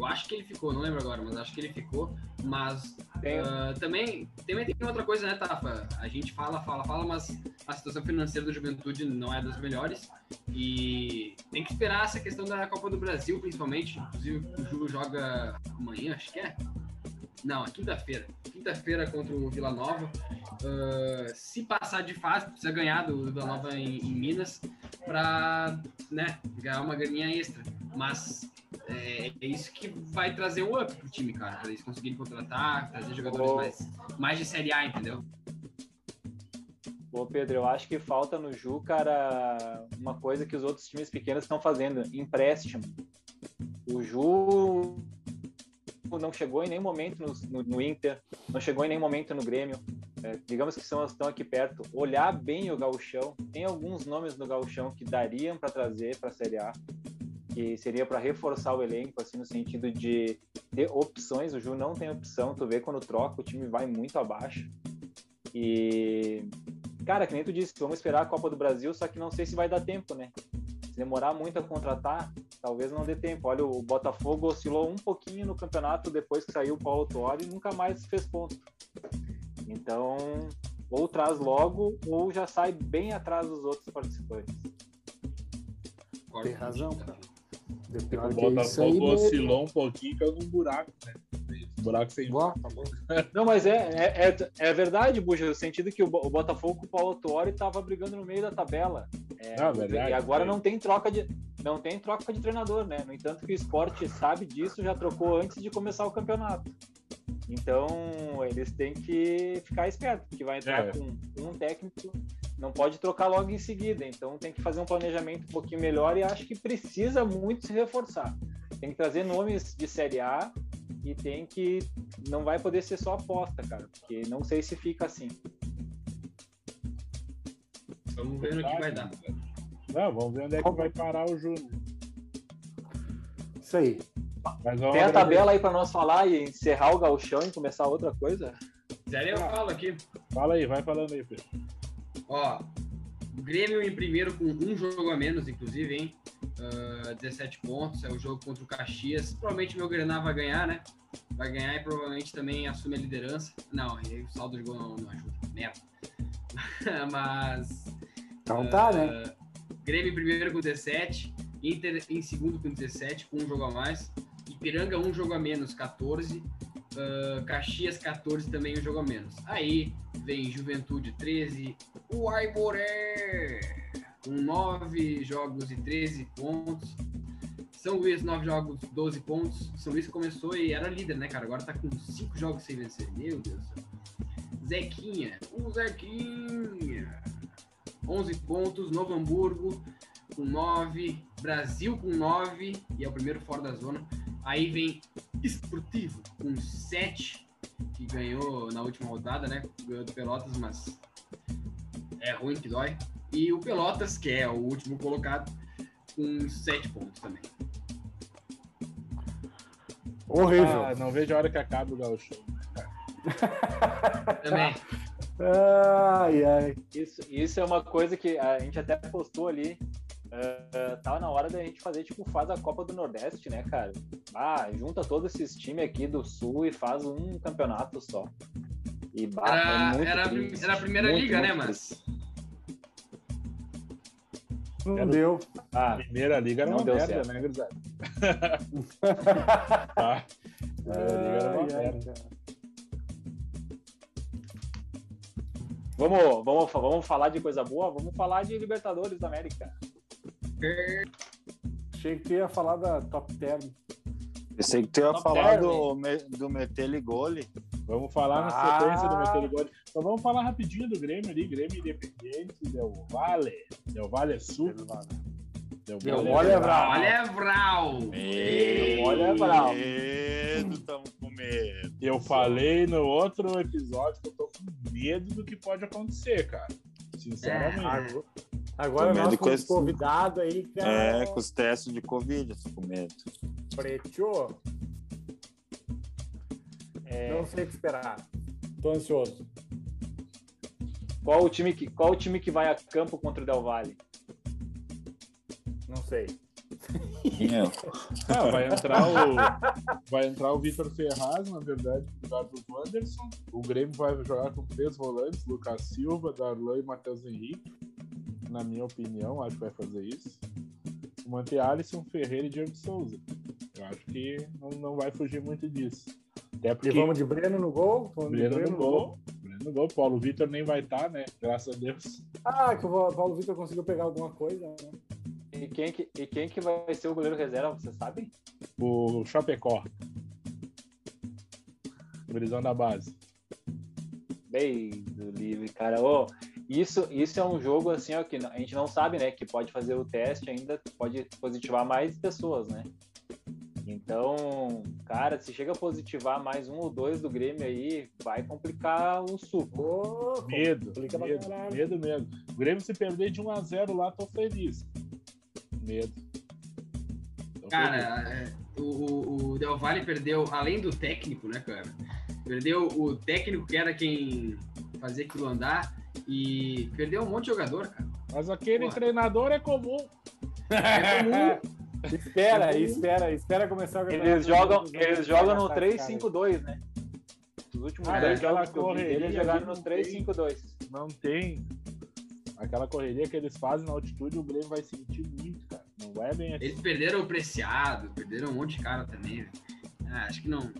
Speaker 5: Eu acho que ele ficou, não lembro agora, mas acho que ele ficou. Mas
Speaker 4: Tem,
Speaker 5: ah, também, também tem outra coisa, né, Tafa? A gente fala, fala, fala, mas a situação financeira do Juventude não é das melhores. E tem que esperar essa questão da Copa do Brasil, principalmente. Inclusive, o Ju joga amanhã, acho que é. Não, é quinta-feira. Quinta-feira contra o Vila Nova. Ah, se passar de fase, precisa ganhar do, do Vila Nova em, em Minas para né, ganhar uma graninha extra. Mas é, é isso que vai trazer um up pro time, cara. Pra eles conseguirem contratar, trazer jogadores mais, mais de Série A, entendeu?
Speaker 4: Ô Pedro, eu acho que falta no Ju, cara, uma coisa que os outros times pequenos estão fazendo, empréstimo. O Ju não chegou em nenhum momento no, no- no Inter, não chegou em nenhum momento no Grêmio. É, digamos que são, estão aqui perto. Olhar bem o gauchão, tem alguns nomes no gauchão que dariam para trazer para a Série A, que seria para reforçar o elenco, assim, no sentido de ter opções. O Ju não tem opção, tu vê quando troca, o time vai muito abaixo. E Cara, que nem tu disse, vamos esperar a Copa do Brasil, só que não sei se vai dar tempo, né? Se demorar muito a contratar, talvez não dê tempo. Olha, o Botafogo oscilou um pouquinho no campeonato depois que saiu o Paulo Tuori e nunca mais fez ponto. Então, ou traz logo, ou já sai bem atrás dos outros participantes.
Speaker 3: Tem razão, cara.
Speaker 6: O Botafogo oscilou um pouquinho, caiu num buraco, né? Buraco sem
Speaker 3: Boa, tá bom.
Speaker 4: Não, mas é, é, é, é verdade, Buja, no sentido que o, Bo- o Botafogo com o Paulo Tuori estava brigando no meio da tabela. É,
Speaker 6: Ah, verdade,
Speaker 4: e agora
Speaker 6: sim.
Speaker 4: não tem troca de não tem troca de treinador, né? No entanto que o esporte sabe disso, já trocou antes de começar o campeonato. Então eles têm que ficar espertos, porque vai entrar
Speaker 6: É.
Speaker 4: com um técnico, não pode trocar logo em seguida. Então tem que fazer um planejamento um pouquinho melhor e acho que precisa muito se reforçar. Tem que trazer nomes de Série A e tem que não vai poder ser só aposta, cara, porque não sei se fica assim.
Speaker 5: Vamos ver no que vai dar.
Speaker 6: Não, vamos ver onde é que vai parar o Júnior.
Speaker 3: Isso aí.
Speaker 4: Tem a tabela aí para nós falar e encerrar o gauchão e começar outra coisa?
Speaker 5: Sério, eu falo aqui.
Speaker 6: Fala aí, vai falando aí, Pedro.
Speaker 5: Ó, o Grêmio em primeiro com um jogo a menos, inclusive, hein? Ah, 17 pontos, é o jogo contra o Caxias. Provavelmente meu Grená vai ganhar, né? Vai ganhar e provavelmente também assume a liderança. Não, aí o saldo de gol não, não ajuda. Merda. Mas.
Speaker 3: Então tá, né?
Speaker 5: ah, Grêmio em primeiro com 17. Inter em segundo com 17, com um jogo a mais. Ipiranga, um jogo a menos, 14. Ah, Caxias 14 também um jogo a menos. Aí vem Juventude 13, o Aiboré com 9 jogos e 13 pontos. São Luís 9 jogos, 12 pontos. São Luís começou e era líder, né, cara? Agora tá com 5 jogos sem vencer. Meu Deus do céu. Zequinha, o Zequinha. 11 pontos, Novo Hamburgo com 9, Brasil com 9 e é o primeiro fora da zona. Aí vem Esportivo com 7, que ganhou na última rodada, né? Ganhou do Pelotas, mas é ruim que dói. E o Pelotas, que é o último colocado, com 7 pontos também.
Speaker 3: Horrível.
Speaker 6: Ah, não vejo a hora que acabe o Gauchão.
Speaker 5: Também.
Speaker 3: Ai, ai.
Speaker 4: Isso, isso é uma coisa que a gente até postou ali. ah, tava na hora da gente fazer, tipo, faz a Copa do Nordeste, né, cara? Ah, junta todos esses times aqui do Sul e faz um campeonato só. E bah, é
Speaker 5: Era,
Speaker 4: muito
Speaker 5: era,
Speaker 4: triste,
Speaker 5: era a primeira
Speaker 4: muito,
Speaker 5: liga,
Speaker 4: muito
Speaker 5: né,
Speaker 4: triste.
Speaker 3: Não
Speaker 6: Quero-
Speaker 3: deu.
Speaker 4: Ah,
Speaker 6: Primeira liga era
Speaker 4: Não
Speaker 6: uma
Speaker 4: deu
Speaker 6: merda,
Speaker 4: certo.
Speaker 6: né, gurizada? Tá. Primeira liga era uma
Speaker 3: Ai,
Speaker 6: merda.
Speaker 3: cara.
Speaker 4: vamos, vamos, vamos falar de coisa boa? Vamos falar de Libertadores da América.
Speaker 3: Achei que tu ia falar da Top Term.
Speaker 2: Pensei que tu ia
Speaker 4: Não
Speaker 2: falar
Speaker 4: perde.
Speaker 2: do, do Metele Gole.
Speaker 6: Vamos falar na
Speaker 3: Ah.
Speaker 6: sequência do Meter Gol. Então vamos falar rapidinho do Grêmio ali. Grêmio Independente, Del Vale. Del Vale Sul. Del
Speaker 3: Del
Speaker 6: Valle
Speaker 3: Valle
Speaker 6: Bravo.
Speaker 5: Olha, Vral!
Speaker 4: Olha, Brau.
Speaker 2: Medo, tamo com medo.
Speaker 6: Eu falei no outro episódio que eu tô com medo do que pode acontecer, cara. Sinceramente.
Speaker 3: Agora, agora nós
Speaker 2: com esse-
Speaker 3: convidado aí, cara.
Speaker 2: É, com os testes de Covid, eu tô com medo.
Speaker 3: Preto.
Speaker 4: É,
Speaker 3: Não sei o que esperar. Tô ansioso.
Speaker 4: qual, o time que, qual o time que vai a campo contra o Del Valle?
Speaker 3: Não sei.
Speaker 2: Eu.
Speaker 6: Ah, vai entrar o. Vai entrar o Vitor Ferraz, na verdade, no lugar do Wanderson. O Grêmio vai jogar com três volantes, Lucas Silva, Darlan e Matheus Henrique. Na minha opinião, acho que vai fazer isso. Manter Alisson, Ferreira e Diego Souza. Eu acho que não, não vai fugir muito disso. Até
Speaker 3: E
Speaker 6: porque
Speaker 3: vamos de Breno no gol? Vamos de
Speaker 6: Breno no gol. Breno no gol. Paulo Vitor nem vai estar, né? Graças a Deus.
Speaker 3: Ah, que o Paulo Vitor conseguiu pegar alguma coisa, né?
Speaker 4: E quem, que, e quem que vai ser o goleiro reserva, você sabe?
Speaker 6: O Chapecó. Gurizão da base.
Speaker 4: Bem do livre, cara. Ô, isso, isso é um jogo assim, ó, que a gente não sabe, né? Que pode fazer o teste ainda, pode positivar mais pessoas, né? Então, cara, se chega a positivar mais um ou dois do Grêmio aí, vai complicar o suco.
Speaker 3: Ô,
Speaker 6: Medo,
Speaker 3: complica pra
Speaker 6: medo, medo mesmo. O Grêmio se perder de 1x0 lá, tô feliz. Medo. Tô feliz.
Speaker 5: Cara, é, o, o, o Del Valle perdeu, além do técnico, né, cara? Perdeu o técnico que era quem fazia aquilo andar e perdeu um monte de jogador, cara.
Speaker 6: Mas aquele
Speaker 5: Porra.
Speaker 6: treinador é comum.
Speaker 5: É comum.
Speaker 3: Espera, espera, espera começar a
Speaker 4: Eles jogam, eles jogam no 3-5-2, né? Os últimos
Speaker 6: Ah,
Speaker 4: dois jogos que eu vi
Speaker 6: correria
Speaker 4: eles jogaram no
Speaker 6: não
Speaker 4: 3-5-2.
Speaker 6: Não tem. Aquela correria que eles fazem na altitude, o Grêmio vai sentir muito, cara. Não é bem assim.
Speaker 5: Eles perderam o Preciado, perderam um monte de cara também. velho. Ah, acho que não.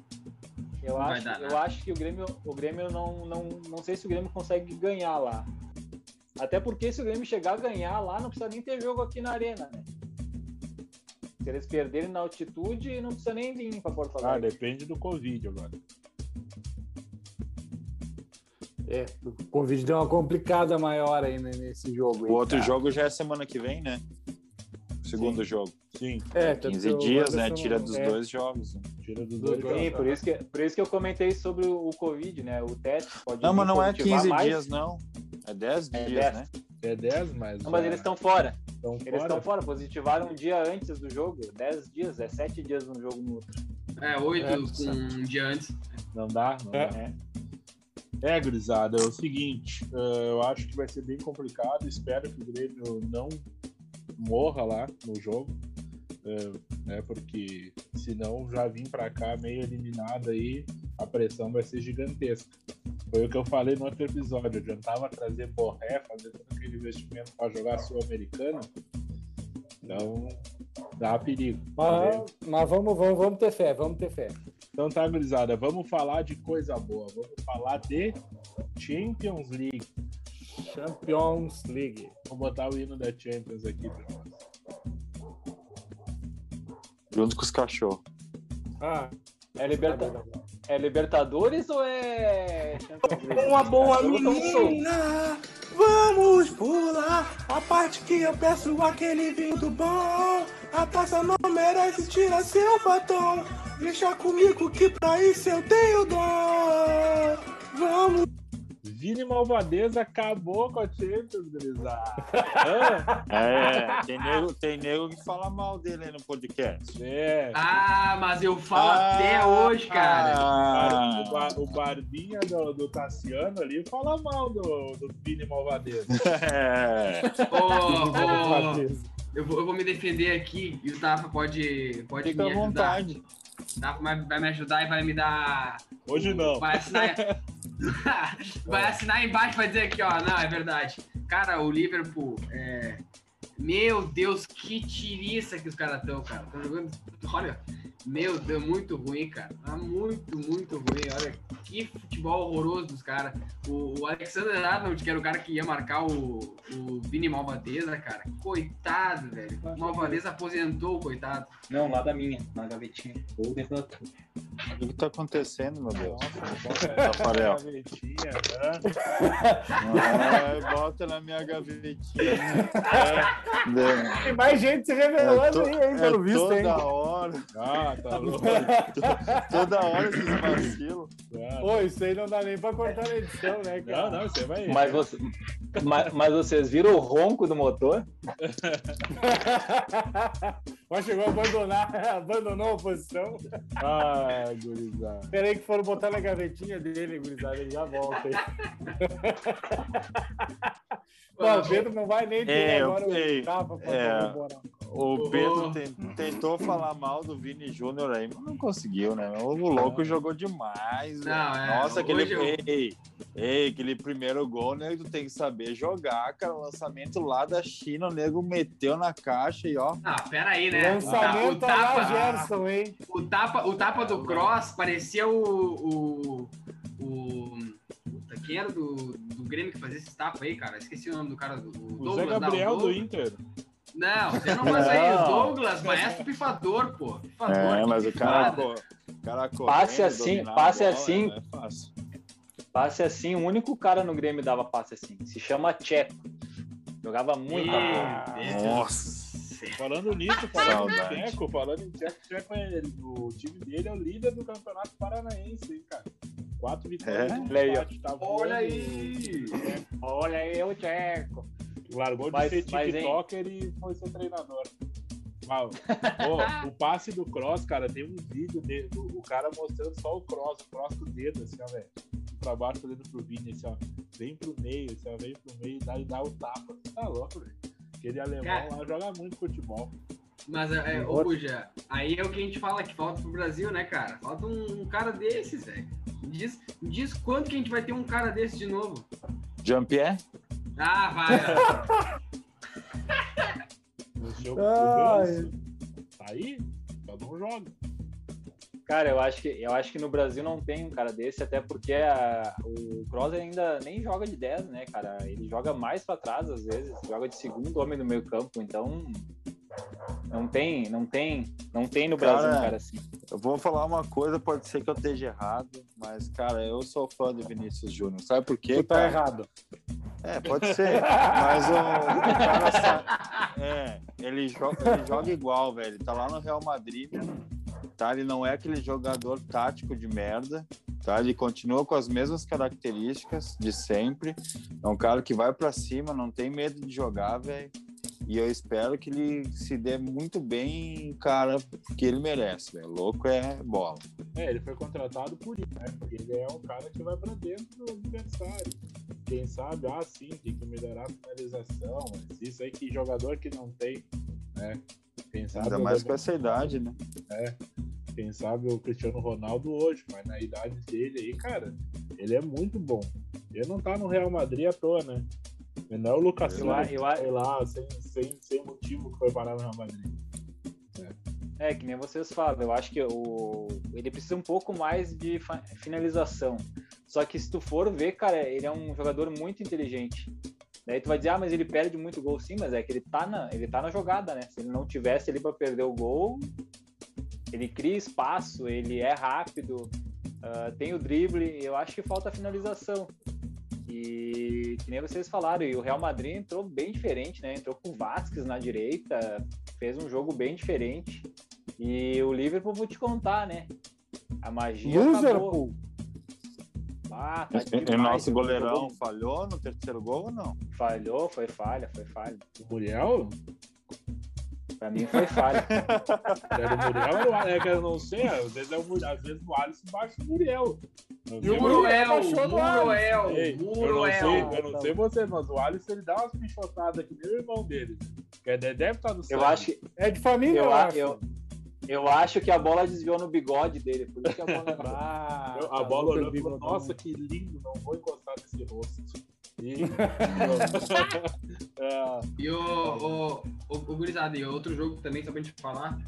Speaker 4: Eu
Speaker 5: Não vai
Speaker 4: acho, eu acho que o Grêmio, o Grêmio não, não, não sei se o Grêmio consegue ganhar lá. Até porque se o Grêmio chegar a ganhar lá, não precisa nem ter jogo aqui na arena, né? Se eles perderem na altitude, não precisa nem vir para Porto
Speaker 6: Ah,
Speaker 4: Alegre.
Speaker 6: depende do Covid agora.
Speaker 3: É, o Covid deu uma complicada maior aí né, nesse jogo. aí,
Speaker 2: O outro
Speaker 3: cara.
Speaker 2: jogo já é semana que vem, né? O segundo jogo.
Speaker 6: Sim,
Speaker 3: É, tanto
Speaker 2: 15
Speaker 3: que o
Speaker 2: dias, né? Tira dos
Speaker 3: é,
Speaker 2: dois jogos. né?
Speaker 6: tira dos dois.
Speaker 4: Sim,
Speaker 6: jogos.
Speaker 4: por isso, que, por isso que eu comentei sobre o, Covid, né? O teste pode
Speaker 2: Não, mas não é
Speaker 4: positivar
Speaker 2: 15
Speaker 4: mais.
Speaker 2: dias, não. É 10
Speaker 4: É
Speaker 2: dias,
Speaker 4: 10.
Speaker 2: né?
Speaker 6: É 10, mas.
Speaker 4: Não, mas eles estão fora.
Speaker 6: estão
Speaker 4: Eles estão fora. Positivaram um dia antes do jogo. 10 dias, é 7 dias um jogo no outro.
Speaker 5: É, oito
Speaker 3: É,
Speaker 5: com um dia antes.
Speaker 6: Não dá, não
Speaker 3: É.
Speaker 6: dá.
Speaker 4: É.
Speaker 6: É, gurizada, é o seguinte, eh, eu acho que vai ser bem complicado, espero que o Grêmio não morra lá no jogo, eh, né, porque senão já vim pra cá meio eliminado aí, a pressão vai ser gigantesca. Foi o que eu falei no outro episódio, adiantava trazer Borré, fazer todo aquele investimento para jogar Sul-Americana, então dá perigo.
Speaker 3: Mas, mas vamos, vamos, vamos ter fé, vamos ter fé.
Speaker 6: Então tá, gurizada, vamos falar de coisa boa. Vamos falar de Champions League.
Speaker 3: Champions League.
Speaker 6: Vou botar o hino da Champions aqui pra nós.
Speaker 2: Junto com os cachorros.
Speaker 3: Ah,
Speaker 4: É, liberta... é Libertadores ou é.
Speaker 8: Uma boa menina, vamos pular a parte que eu peço aquele vinho do bom. A taça não merece, tira seu batom. Deixa comigo que pra isso eu tenho dom. Vamos.
Speaker 6: Vini Malvadeza acabou com a Champions, gurizada. Ah,
Speaker 2: É, tem nego, tem nego que fala mal dele aí no podcast.
Speaker 6: é.
Speaker 5: Ah, mas eu falo
Speaker 2: Ah,
Speaker 5: até hoje, cara.
Speaker 2: Ah,
Speaker 6: O, bar- o Barbinha do, do Tassiano ali fala mal do, do Vini Malvadeza.
Speaker 2: é.
Speaker 5: Ô, ô, eu, vou, eu vou me defender aqui e o Tafa pode, pode
Speaker 2: Fica
Speaker 5: me
Speaker 2: à
Speaker 5: ajudar.
Speaker 2: vontade.
Speaker 5: Vai, me ajudar e vai me dar.
Speaker 6: Hoje não.
Speaker 5: Vai assinar. vai assinar embaixo vai dizer aqui, ó. Não, é verdade. Cara, o Liverpool. É... Meu Deus, que tiriça que os caras estão, cara. Tão jogando. Olha, meu Deus, muito ruim, cara. Tá muito, muito ruim. Olha, que futebol horroroso dos caras. O, o Alexander Arnold, que era o cara que ia marcar o, o Vini Malvadeza, cara. Coitado, velho. O Malvadeza aposentou, coitado.
Speaker 4: Não, lá da minha, na gavetinha. Ou dentro da tua.
Speaker 2: O que tá acontecendo, meu Deus? Rafael.
Speaker 6: gavetinha, né?
Speaker 2: Ah, bota na minha gavetinha.
Speaker 3: Tem mais gente se revelando
Speaker 2: É to-
Speaker 3: aí, hein, pelo
Speaker 2: é
Speaker 3: visto, hein?
Speaker 2: toda hora,
Speaker 6: Ah, tá louco.
Speaker 2: toda hora esses vacilos.
Speaker 6: Ah,
Speaker 3: Pô, isso aí não dá nem pra cortar na edição, né, cara?
Speaker 6: Não, não, você vai.
Speaker 4: Mas, você, mas, mas vocês viram o ronco do motor?
Speaker 3: Mas chegou a abandonar, abandonou a posição.
Speaker 6: Ah, gurizada.
Speaker 3: Peraí que foram botar na gavetinha dele, gurizada, ele já volta aí. Bom, o Pedro não vai nem ter
Speaker 2: É,
Speaker 3: agora
Speaker 2: ei,
Speaker 3: o tapa pra
Speaker 2: é. O Pedro ten- tentou falar mal do Vini Júnior aí, mas não conseguiu, né? O louco jogou demais. velho.
Speaker 5: Não, é,
Speaker 2: Nossa, aquele.
Speaker 5: eu-
Speaker 2: Ei, ei, aquele primeiro gol, né? Tu tem que saber jogar, cara. O lançamento lá da China, o nego meteu na caixa e ó.
Speaker 5: Ah, pera aí, né?
Speaker 3: Lançamento
Speaker 5: o,
Speaker 3: a
Speaker 5: tapa,
Speaker 3: Gerson, hein?
Speaker 5: o tapa, o tapa do Cross parecia o. o, o quem era do, do Grêmio que fazia esse tapa aí, cara? Esqueci o nome do cara. Do, o
Speaker 6: O Zé
Speaker 5: Douglas,
Speaker 6: Gabriel
Speaker 5: não, o
Speaker 6: do. Inter.
Speaker 5: Não, você não faz aí. Douglas, maestro pifador, pô. Pifador,
Speaker 2: É, mas o cara, o cara correndo,
Speaker 4: Passe assim, passe
Speaker 2: bola,
Speaker 4: assim.
Speaker 2: Não é fácil.
Speaker 4: Passe assim, o único cara no Grêmio dava passe assim. Se chama Tcheco. Jogava muito.
Speaker 5: Ih, Deus.
Speaker 6: Falando nisso, falando em. Tcheco, falando em Tcheco, Tcheco é, o time dele é o líder do Campeonato Paranaense, hein, cara. Quatro vitórias.
Speaker 2: É?
Speaker 6: um
Speaker 4: Olha
Speaker 6: empate, tá
Speaker 5: Olha aí.
Speaker 4: Olha aí o Tcheco.
Speaker 6: Largou de
Speaker 4: Mas-
Speaker 6: ser
Speaker 4: mas, hein?
Speaker 6: TikToker e foi ser treinador. Pô, o passe do Cross, cara, tem um vídeo dele, do, o cara mostrando só o Cross, o Cross com o dedo, assim, ó, velho. Pra baixo, fazendo pro Vini, assim, ó. Vem pro meio, assim, ó, vem pro meio e dá, e dá o tapa. Tá louco, velho. Aquele alemão
Speaker 5: Cara.
Speaker 6: lá joga muito futebol.
Speaker 5: Mas, é, ô, Buja, aí é o que a gente fala que falta pro Brasil, né, cara? Falta um, um cara desses, velho. Diz, diz quando que a gente vai ter um cara desse de novo?
Speaker 2: Jean-Pierre?
Speaker 5: Ah, vai.
Speaker 6: No seu
Speaker 3: Ai.
Speaker 6: ganso. Tá aí? Só não joga.
Speaker 4: Cara, eu acho que eu acho que no Brasil não tem um cara desse, até porque a- o Kroos ainda nem joga de 10, né, cara? Ele joga mais pra trás às vezes, joga de segundo homem no meio campo, então não tem, não tem, não tem no
Speaker 2: Cara,
Speaker 4: Brasil um cara assim.
Speaker 2: Eu vou falar uma coisa, pode ser que eu esteja errado, mas, cara, eu sou fã do Vinícius Júnior. Sabe por quê?
Speaker 3: Tu tá
Speaker 2: cara?
Speaker 3: errado.
Speaker 2: É, pode ser. Mas o, o cara sabe. É, ele joga, ele joga igual, velho. Tá lá no Real Madrid, tá? Ele não é aquele jogador tático de merda, tá? Ele continua com as mesmas características de sempre. É um cara que vai pra cima, não tem medo de jogar, velho. E eu espero que ele se dê muito bem, cara, porque ele merece, velho. Louco é bola.
Speaker 6: É, ele foi contratado por isso, né? Porque ele é um cara que vai pra dentro do adversário. Quem sabe, ah, sim, tem que melhorar a finalização, mas isso aí que jogador que não tem, né? Quem sabe,
Speaker 2: Ainda mais com essa idade, né?
Speaker 6: Quem sabe o Cristiano Ronaldo hoje, mas na idade dele aí, cara, ele é muito bom. Ele não tá no Real Madrid à toa, né? Ele não é o Lucas Silva, foi lá sem, sem, sem motivo que foi parar no Real Madrid.
Speaker 4: É, que nem vocês falam, eu acho que o, ele precisa um pouco mais de finalização. Só que se tu for ver, cara, ele é um jogador muito inteligente. Daí tu vai dizer, ah, mas ele perde muito gol, sim, mas é que ele tá na, ele tá na jogada, né? Se ele não tivesse ali pra perder o gol, ele cria espaço, ele é rápido, ah, tem o drible, eu acho que falta a finalização. E que nem vocês falaram, e o Real Madrid entrou bem diferente, né? Entrou com o Vasquez na direita, fez um jogo bem diferente. E o Liverpool, vou te contar, né? A magia acabou.
Speaker 3: Liverpool.
Speaker 4: Ah, tá
Speaker 2: e nosso goleirão falhou no terceiro gol ou não?
Speaker 4: Falhou, foi falha, foi falha.
Speaker 6: O Muriel?
Speaker 4: Pra mim foi falha.
Speaker 6: Era o Muriel era o é que eu não sei, às vezes, é o, Muriel, às vezes o Alisson baixa o Muriel.
Speaker 5: E o
Speaker 6: você.
Speaker 5: Muruel,
Speaker 6: Ei, eu não sei, eu não sei você, mas o Alisson ele dá umas pichotadas que nem o irmão dele. Que é- deve estar no
Speaker 4: Eu
Speaker 6: sangue.
Speaker 4: acho que,
Speaker 3: É de família,
Speaker 4: eu,
Speaker 3: eu acho.
Speaker 4: eu, eu acho que a bola desviou no bigode dele, por isso que a bola
Speaker 3: Ah,
Speaker 6: Eu-
Speaker 3: tá
Speaker 6: a bola olhou
Speaker 3: eu
Speaker 6: e falou,
Speaker 3: botar
Speaker 6: nossa, que lindo, não vou encostar nesse rosto. E... Ah,
Speaker 5: E o, o, o, o Gurizada, e outro jogo também, só pra gente falar,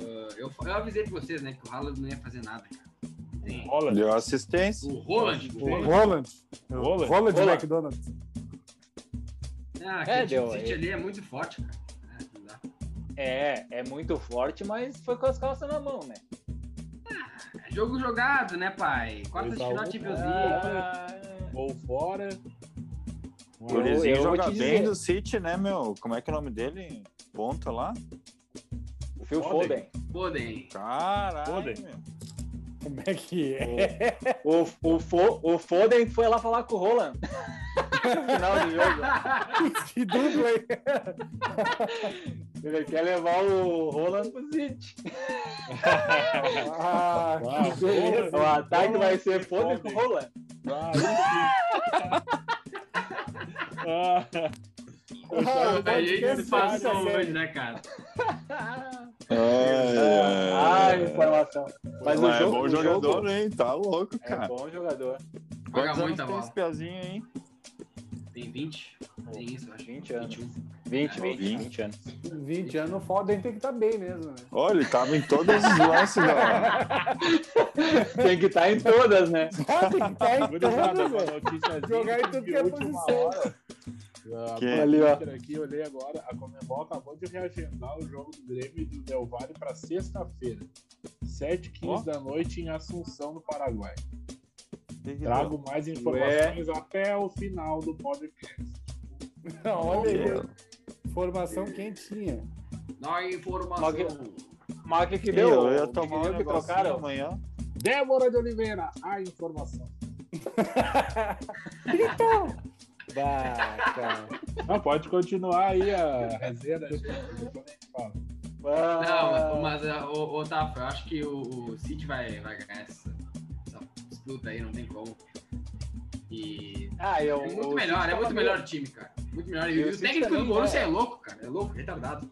Speaker 5: ah, eu, eu avisei pra vocês, né, que o Haaland não ia fazer nada, cara. Tem
Speaker 6: Rola.
Speaker 2: Deu assistência.
Speaker 5: o Roland.
Speaker 3: O
Speaker 5: Roland.
Speaker 3: Roland.
Speaker 6: Roland.
Speaker 3: Roland. McDonald's.
Speaker 5: Ah,
Speaker 4: É,
Speaker 5: aquele
Speaker 4: deu,
Speaker 5: City
Speaker 4: é.
Speaker 5: ali é muito forte, cara. É, não dá.
Speaker 4: É, é muito forte, mas foi com as calças na mão, né?
Speaker 5: É jogo jogado, né, pai? Quarta de final. Champions League.
Speaker 4: Ah,
Speaker 6: Gol fora.
Speaker 2: O
Speaker 4: vou
Speaker 2: joga
Speaker 4: te
Speaker 2: bem do City, né, meu? Como é que é o nome dele? Ponta lá?
Speaker 4: o Phil
Speaker 6: Foden.
Speaker 4: Foden.
Speaker 2: Caralho,
Speaker 6: Foden.
Speaker 3: Como é que é?
Speaker 4: O, o, Fo- o Foden foi lá falar com o Roland. no final do jogo.
Speaker 3: Que dupla, hein?
Speaker 4: Ele quer levar o Roland pro City.
Speaker 3: Ah,
Speaker 6: Ah,
Speaker 3: que beleza.
Speaker 4: O ataque vai ser
Speaker 6: Foden.
Speaker 4: Foden com o Roland.
Speaker 6: Ah, Ah, tava
Speaker 5: A gente passou hoje, né, cara?
Speaker 2: É,
Speaker 4: Ah, informação. Mas o
Speaker 2: é
Speaker 4: jogo,
Speaker 2: bom
Speaker 4: o
Speaker 2: jogador,
Speaker 4: jogo
Speaker 2: hein? Tá louco,
Speaker 4: é
Speaker 2: cara.
Speaker 4: bom jogador.
Speaker 5: Joga
Speaker 2: Quantos
Speaker 5: muita
Speaker 2: tem
Speaker 5: bola.
Speaker 2: esse piazinho aí?
Speaker 5: Tem 20? Tem isso, acho.
Speaker 4: 20 anos.
Speaker 5: 21.
Speaker 4: 20,
Speaker 5: É,
Speaker 4: 20,
Speaker 2: 20.
Speaker 4: 20 anos.
Speaker 3: 20 anos, o Foden tem que estar bem mesmo, né?
Speaker 2: Olha, ele tava em todos os lances.
Speaker 4: Tem que estar em todas, né?
Speaker 3: Ah, tem que estar em
Speaker 6: Gurizada,
Speaker 3: todas, velho. Jogar em tudo que é posição.
Speaker 6: hora. Ah,
Speaker 2: Que?
Speaker 6: no
Speaker 4: Ali, ó.
Speaker 6: Aqui, eu olhei agora, a Comembol acabou de reagendar o jogo do Grêmio e do Del Valle para sexta-feira, 7h15 da noite em Assunção, no Paraguai. Trago mais informações até o final do podcast.
Speaker 3: Não, olha aí. Informação quentinha.
Speaker 5: Dá informação.
Speaker 4: Mas o que que
Speaker 2: Eu,
Speaker 4: deu?
Speaker 2: eu ia
Speaker 4: O que deu trocaram?
Speaker 2: amanhã.
Speaker 6: Débora de Oliveira, a informação.
Speaker 3: Bah, cara.
Speaker 6: Não, pode continuar aí a resenha, gente. Depois a gente
Speaker 5: Não, mas, mas ô, ô Tafa, eu acho que o, o City vai, vai ganhar essa, disputa aí, não tem como. E
Speaker 4: Ah, eu,
Speaker 5: é muito
Speaker 4: o
Speaker 5: melhor, é muito melhor o time, cara. Muito melhor. E,
Speaker 4: o
Speaker 5: técnico do Borussia
Speaker 4: né?
Speaker 5: é louco, cara. É louco, retardado.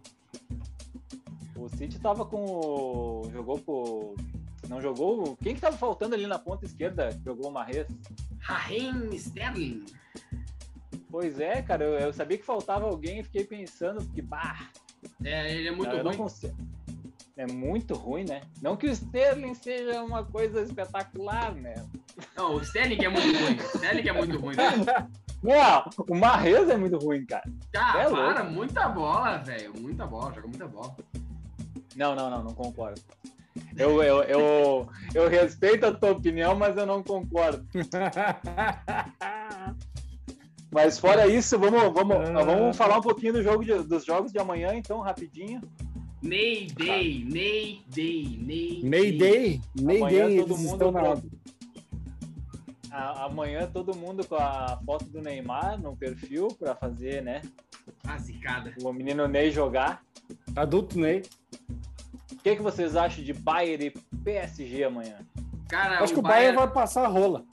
Speaker 4: O City tava com o. Jogou com. Não jogou. Quem que tava faltando ali na ponta esquerda? que Jogou o Marres.
Speaker 5: Raheem Sterling.
Speaker 4: Pois é, cara, eu, eu sabia que faltava alguém e fiquei pensando que, bah,
Speaker 5: É, ele é muito
Speaker 4: eu não
Speaker 5: ruim.
Speaker 4: consigo. É muito ruim, né? Não que o Sterling seja uma coisa espetacular, né?
Speaker 5: Não, o Sterling é muito ruim. O Sterling é muito ruim. velho.
Speaker 4: Não, o Marres é muito ruim, cara.
Speaker 5: Cara,
Speaker 4: É
Speaker 5: para,
Speaker 4: louco.
Speaker 5: muita bola, velho. Muita bola, joga muita bola.
Speaker 4: Não, não, não, não concordo. Eu, eu, eu, eu respeito a tua opinião, mas eu não concordo. Mas fora isso, vamos, vamos, vamos falar um pouquinho do jogo de- dos jogos de amanhã, então, rapidinho.
Speaker 5: Ney Day, Ney Day, Ney
Speaker 3: Mayday. Mayday,
Speaker 4: Amanhã todo
Speaker 3: eles
Speaker 4: mundo
Speaker 3: estão na...
Speaker 4: A- Amanhã todo mundo com a foto do Neymar no perfil para fazer, né?
Speaker 5: Ah, zicada.
Speaker 4: O menino Ney jogar.
Speaker 3: Adulto, né?
Speaker 4: O que, que vocês acham de Bayern e PSG amanhã?
Speaker 5: Cara,
Speaker 3: Acho que o Bayern vai passar a rola.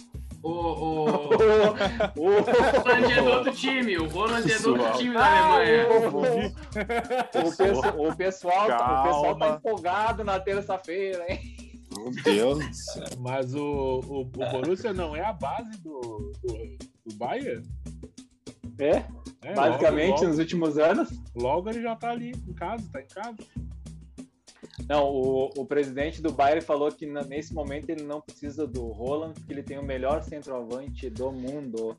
Speaker 5: O, o...
Speaker 4: O-
Speaker 5: o Roland é do outro time. O Roland é do outro
Speaker 2: Pessoal.
Speaker 5: time da
Speaker 4: Ah,
Speaker 5: Alemanha.
Speaker 4: o, o pesso- o pessoal, o pessoal tá empolgado na terça-feira, hein?
Speaker 2: Meu Deus do céu.
Speaker 6: Mas o, o, o Borussia não é a base do, do, do Bayern?
Speaker 4: É,
Speaker 6: É,
Speaker 4: basicamente,
Speaker 6: Logo,
Speaker 4: nos últimos anos.
Speaker 6: logo, logo ele já tá ali em casa, tá em casa.
Speaker 4: Não, o, o presidente do Bayern falou que nesse momento ele não precisa do Roland, porque ele tem o melhor centroavante do mundo.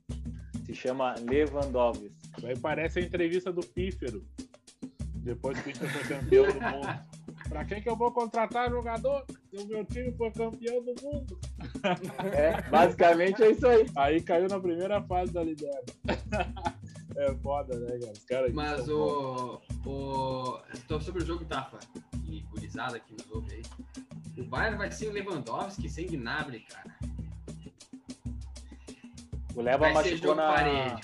Speaker 4: Se chama Lewandowski.
Speaker 6: Aí parece a entrevista do Pífero. Depois que o Inter foi campeão do mundo. Pra quem que eu vou contratar jogador? Se o meu time foi campeão do mundo.
Speaker 4: É, basicamente é isso aí.
Speaker 6: Aí caiu na primeira fase da Lidera. É foda, né, cara? Os caras
Speaker 5: Mas o. o... Tô sobre o jogo, Tafa. E gurizada aqui no jogo aí. O Bayern vai ser o Lewandowski sem Gnabry, cara.
Speaker 4: O Leva
Speaker 5: Vai
Speaker 4: machucou na.
Speaker 5: parelho.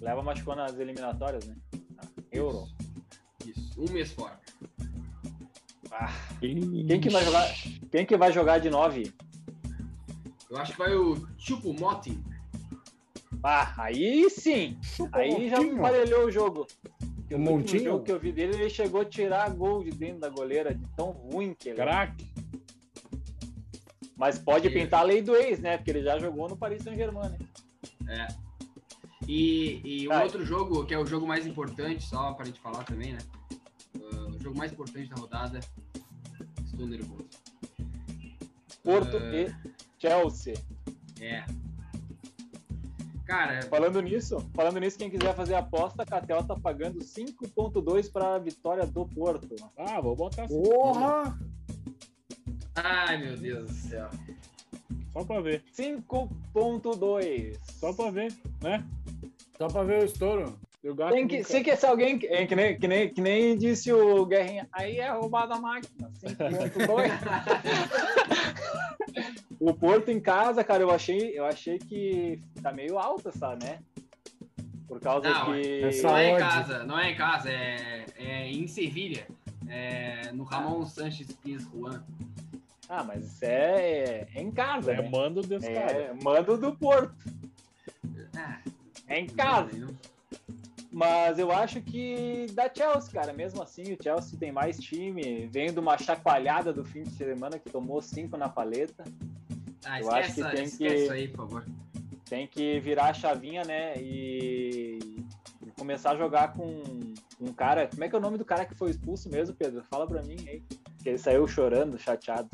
Speaker 4: O Leva machucou nas eliminatórias, né? Na Euro.
Speaker 5: Isso, um mês fora.
Speaker 4: Ah, quem que vai jogar? Quem que vai jogar de 9?
Speaker 5: Eu acho que vai o Chupo Motin.
Speaker 4: Ah, aí sim. Aí já
Speaker 3: Montinho.
Speaker 4: emparelhou o jogo.
Speaker 3: O
Speaker 4: no último
Speaker 3: Montinho?
Speaker 4: jogo que eu vi dele, ele chegou a tirar gol de dentro da goleira, de tão ruim que ele é.
Speaker 6: Craque.
Speaker 4: Mas pode
Speaker 5: Sim.
Speaker 4: pintar a lei do ex, né? Porque ele já jogou no Paris Saint-Germain, né?
Speaker 5: E, e o
Speaker 4: Vai.
Speaker 5: outro jogo, que é o jogo mais importante, só pra gente falar também, né? Uh, o jogo mais importante da rodada. Estou nervoso.
Speaker 4: Porto
Speaker 5: Ah.
Speaker 4: e Chelsea.
Speaker 5: É. Cara,
Speaker 4: Falando nisso, falando nisso, quem quiser fazer a aposta, a Catel tá pagando 5.2 para a vitória do Porto.
Speaker 6: Ah, vou botar assim.
Speaker 3: Porra!
Speaker 5: ai meu Deus do céu.
Speaker 6: Só pra ver.
Speaker 4: 5.2.
Speaker 6: Só pra ver, né?
Speaker 3: Só pra ver o estouro.
Speaker 4: Tem que, se que se alguém, é, que, nem, que, nem, que nem disse o Guerrinha, aí é roubada a máquina. 5.2. o Porto em casa, cara, eu achei, eu achei que tá meio alta essa, né? Por causa
Speaker 5: Não,
Speaker 4: que.
Speaker 3: essa-
Speaker 5: Não é em
Speaker 3: Saúde.
Speaker 5: casa, não é em casa, é, é em Sevilha. É no Ramon Sanches Pins Juan.
Speaker 4: Ah, mas isso é, é em casa,
Speaker 6: É
Speaker 4: né?
Speaker 6: mando desse cara.
Speaker 4: É mando do Porto.
Speaker 5: Ah,
Speaker 4: É em casa.
Speaker 5: não-
Speaker 4: Mas eu acho que da Chelsea, cara. Mesmo assim, o Chelsea tem mais time. Vem de uma chacoalhada do fim de semana que tomou cinco na paleta.
Speaker 5: Ah,
Speaker 4: Eu acho que tem
Speaker 5: esquece
Speaker 4: que-
Speaker 5: isso aí, por favor.
Speaker 4: Tem que virar a chavinha, né? E, e começar a jogar com um cara. Como é que é o nome do cara que foi expulso mesmo, Pedro? Fala pra mim aí. Que ele saiu chorando, chateado.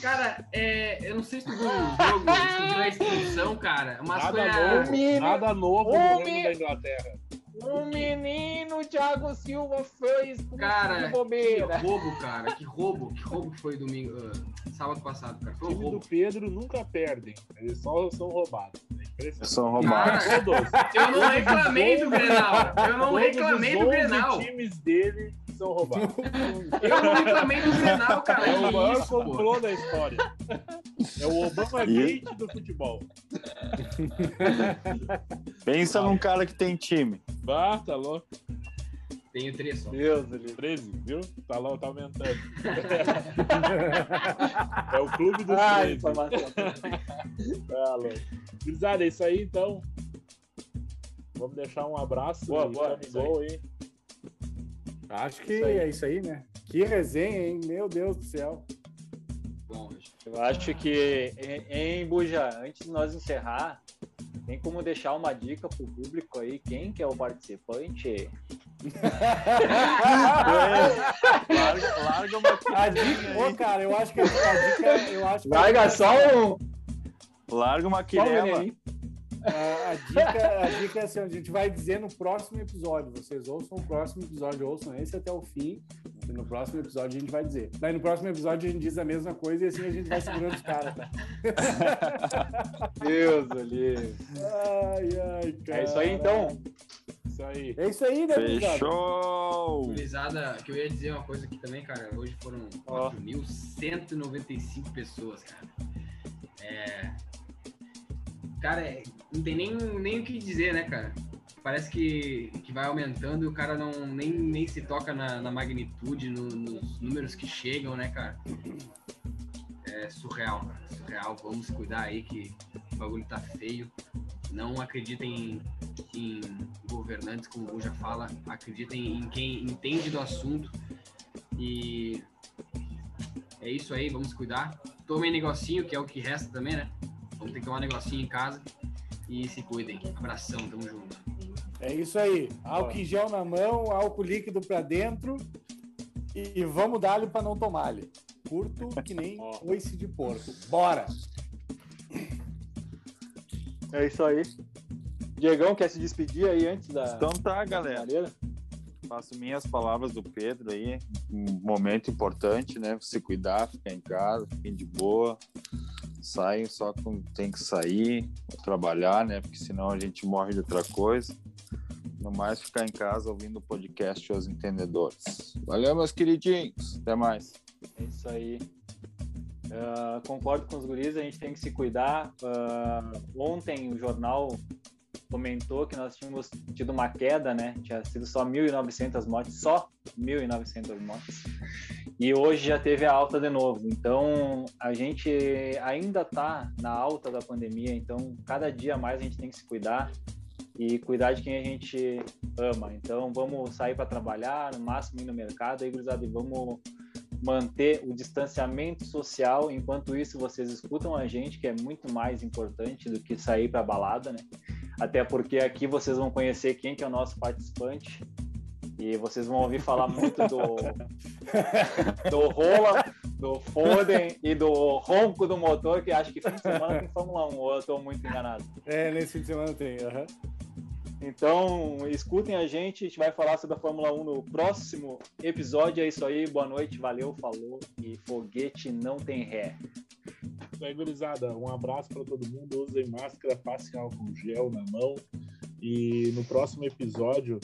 Speaker 5: Cara, é, eu não sei se tu viu o jogo, se tu viu a expulsão, cara. Mas
Speaker 6: Nada
Speaker 5: foi a...
Speaker 6: novo,
Speaker 4: menino-
Speaker 6: nada novo no
Speaker 4: Homem-
Speaker 6: reino da Inglaterra.
Speaker 4: O menino Thiago Silva foi expulso
Speaker 5: Cara,
Speaker 4: de
Speaker 5: que
Speaker 4: bobeira.
Speaker 5: roubo, cara. Que roubo, que roubo que foi domingo, ah, sábado passado, cara.
Speaker 6: O
Speaker 5: Foi um
Speaker 6: time do
Speaker 5: roubo.
Speaker 6: Pedro nunca perdem. Eles só são roubados. É.
Speaker 2: São roubados.
Speaker 6: Todos.
Speaker 5: eu não reclamei do Grenal. Eu não
Speaker 6: Todos
Speaker 5: reclamei
Speaker 6: os
Speaker 5: do
Speaker 6: 11
Speaker 5: Grenal.
Speaker 6: times dele são roubados.
Speaker 5: Eu não reclamei do Grenal, cara.
Speaker 6: É o
Speaker 5: Que
Speaker 6: maior complô da história. É o Obama Gate do futebol.
Speaker 2: Pensa num cara que tem time.
Speaker 6: Bah, tá louco.
Speaker 5: Tenho três só.
Speaker 4: Deus do livro.
Speaker 6: 13, viu? Tá lá, tá aumentando. é o clube dos
Speaker 4: Ah,
Speaker 6: 13.
Speaker 4: informação.
Speaker 6: Tá. Gurizada, é isso aí então. Vamos deixar um abraço
Speaker 4: Boa, boa,
Speaker 6: gol aí.
Speaker 3: Acho que
Speaker 6: Isso
Speaker 3: é isso aí, né? Que resenha, hein? Meu Deus do céu.
Speaker 5: Bom.
Speaker 4: Eu acho que, em Buja, antes de nós encerrar, tem como deixar uma dica pro público aí, quem que é o participante?
Speaker 2: Larga, larga uma
Speaker 3: A dica, ô, cara, eu acho que a dica, eu acho que
Speaker 4: Larga só um,
Speaker 2: Larga uma
Speaker 4: um
Speaker 2: quirela.
Speaker 3: a dica, a dica é assim, a gente vai dizer no próximo episódio. Vocês ouçam o próximo episódio, ouçam esse até o fim. E no próximo episódio a gente vai dizer. Daí no próximo episódio a gente diz a mesma coisa e assim a gente vai segurando os caras, tá?
Speaker 4: Deus livro.
Speaker 3: Ai, ai, cara.
Speaker 4: É isso aí então.
Speaker 6: Isso aí.
Speaker 3: É isso aí, né?
Speaker 2: Fechou!
Speaker 5: Gurizada, que eu ia dizer uma coisa aqui também, cara. Hoje foram
Speaker 4: Ó.
Speaker 5: 4.195 pessoas, cara. É. Cara, é- não tem nem, nem o que dizer, né, cara? Parece que, que vai aumentando e o cara não nem, nem se toca na, na magnitude, no- nos números que chegam, né, cara? É surreal, cara. Surreal. Vamos cuidar aí que o bagulho tá feio. Não acreditem em governantes, como o já fala. Acreditem em quem entende do assunto. E é isso aí, vamos cuidar. Tomem negocinho, que é o que resta também, né? Vamos ter que tomar negocinho em casa. E se cuidem. Abração, tamo junto.
Speaker 3: É isso aí. Álcool em gel na mão, álcool líquido pra dentro. E, e vamos dar-lhe pra não tomar-lhe. Curto que nem coice de porco. Bora!
Speaker 4: É isso aí. Diegão quer se despedir aí antes da.
Speaker 2: Então tá, galera.
Speaker 4: Maneira?
Speaker 2: Faço minhas palavras do Pedro aí. Um momento importante, né? Se cuidar, ficar em casa, fiquem de boa. Saem só quando tem que sair, trabalhar, né? Porque senão a gente morre de outra coisa. No mais, ficar em casa ouvindo o podcast Os Entendedores. Valeu, meus queridinhos. Até mais.
Speaker 4: É isso aí. Ah, concordo com os guris, a gente tem que se cuidar. Ah, ontem o jornal comentou que nós tínhamos tido uma queda, né? Tinha sido só 1.900 mortes, só 1.900 mortes. E hoje já teve a alta de novo. Então, a gente ainda está na alta da pandemia, então cada dia mais a gente tem que se cuidar e cuidar de quem a gente ama. Então, vamos sair para trabalhar, no máximo ir no mercado, aí, gurizada, e vamos manter o distanciamento social. Enquanto isso, vocês escutam a gente, que é muito mais importante do que sair para balada, né? Até porque aqui vocês vão conhecer quem que é o nosso participante e vocês vão ouvir falar muito do do rola, do Foden e do ronco do motor, que acho que fim de semana tem Fórmula 1, ou eu tô muito enganado.
Speaker 3: É, nesse fim de semana tem, aham.
Speaker 4: Então, escutem a gente, a gente vai falar sobre a Fórmula 1 no próximo episódio. É isso aí, boa noite, valeu, falou e foguete não tem ré.
Speaker 6: Aí, gurizada. Um abraço para todo mundo. Usem máscara, passem álcool gel na mão. E no próximo episódio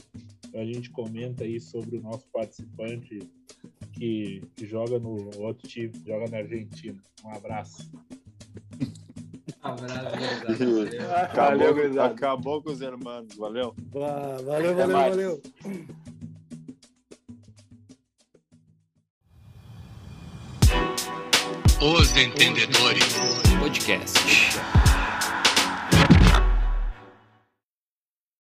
Speaker 6: a gente comenta aí sobre o nosso participante que, que joga no outro time, joga na Argentina. Um abraço.
Speaker 5: Abraço.
Speaker 2: Acabou,
Speaker 4: Valeu,
Speaker 2: acabou com os irmãos, valeu?
Speaker 3: Va- Valeu, valeu, valeu.
Speaker 1: Os Entendedores Podcast.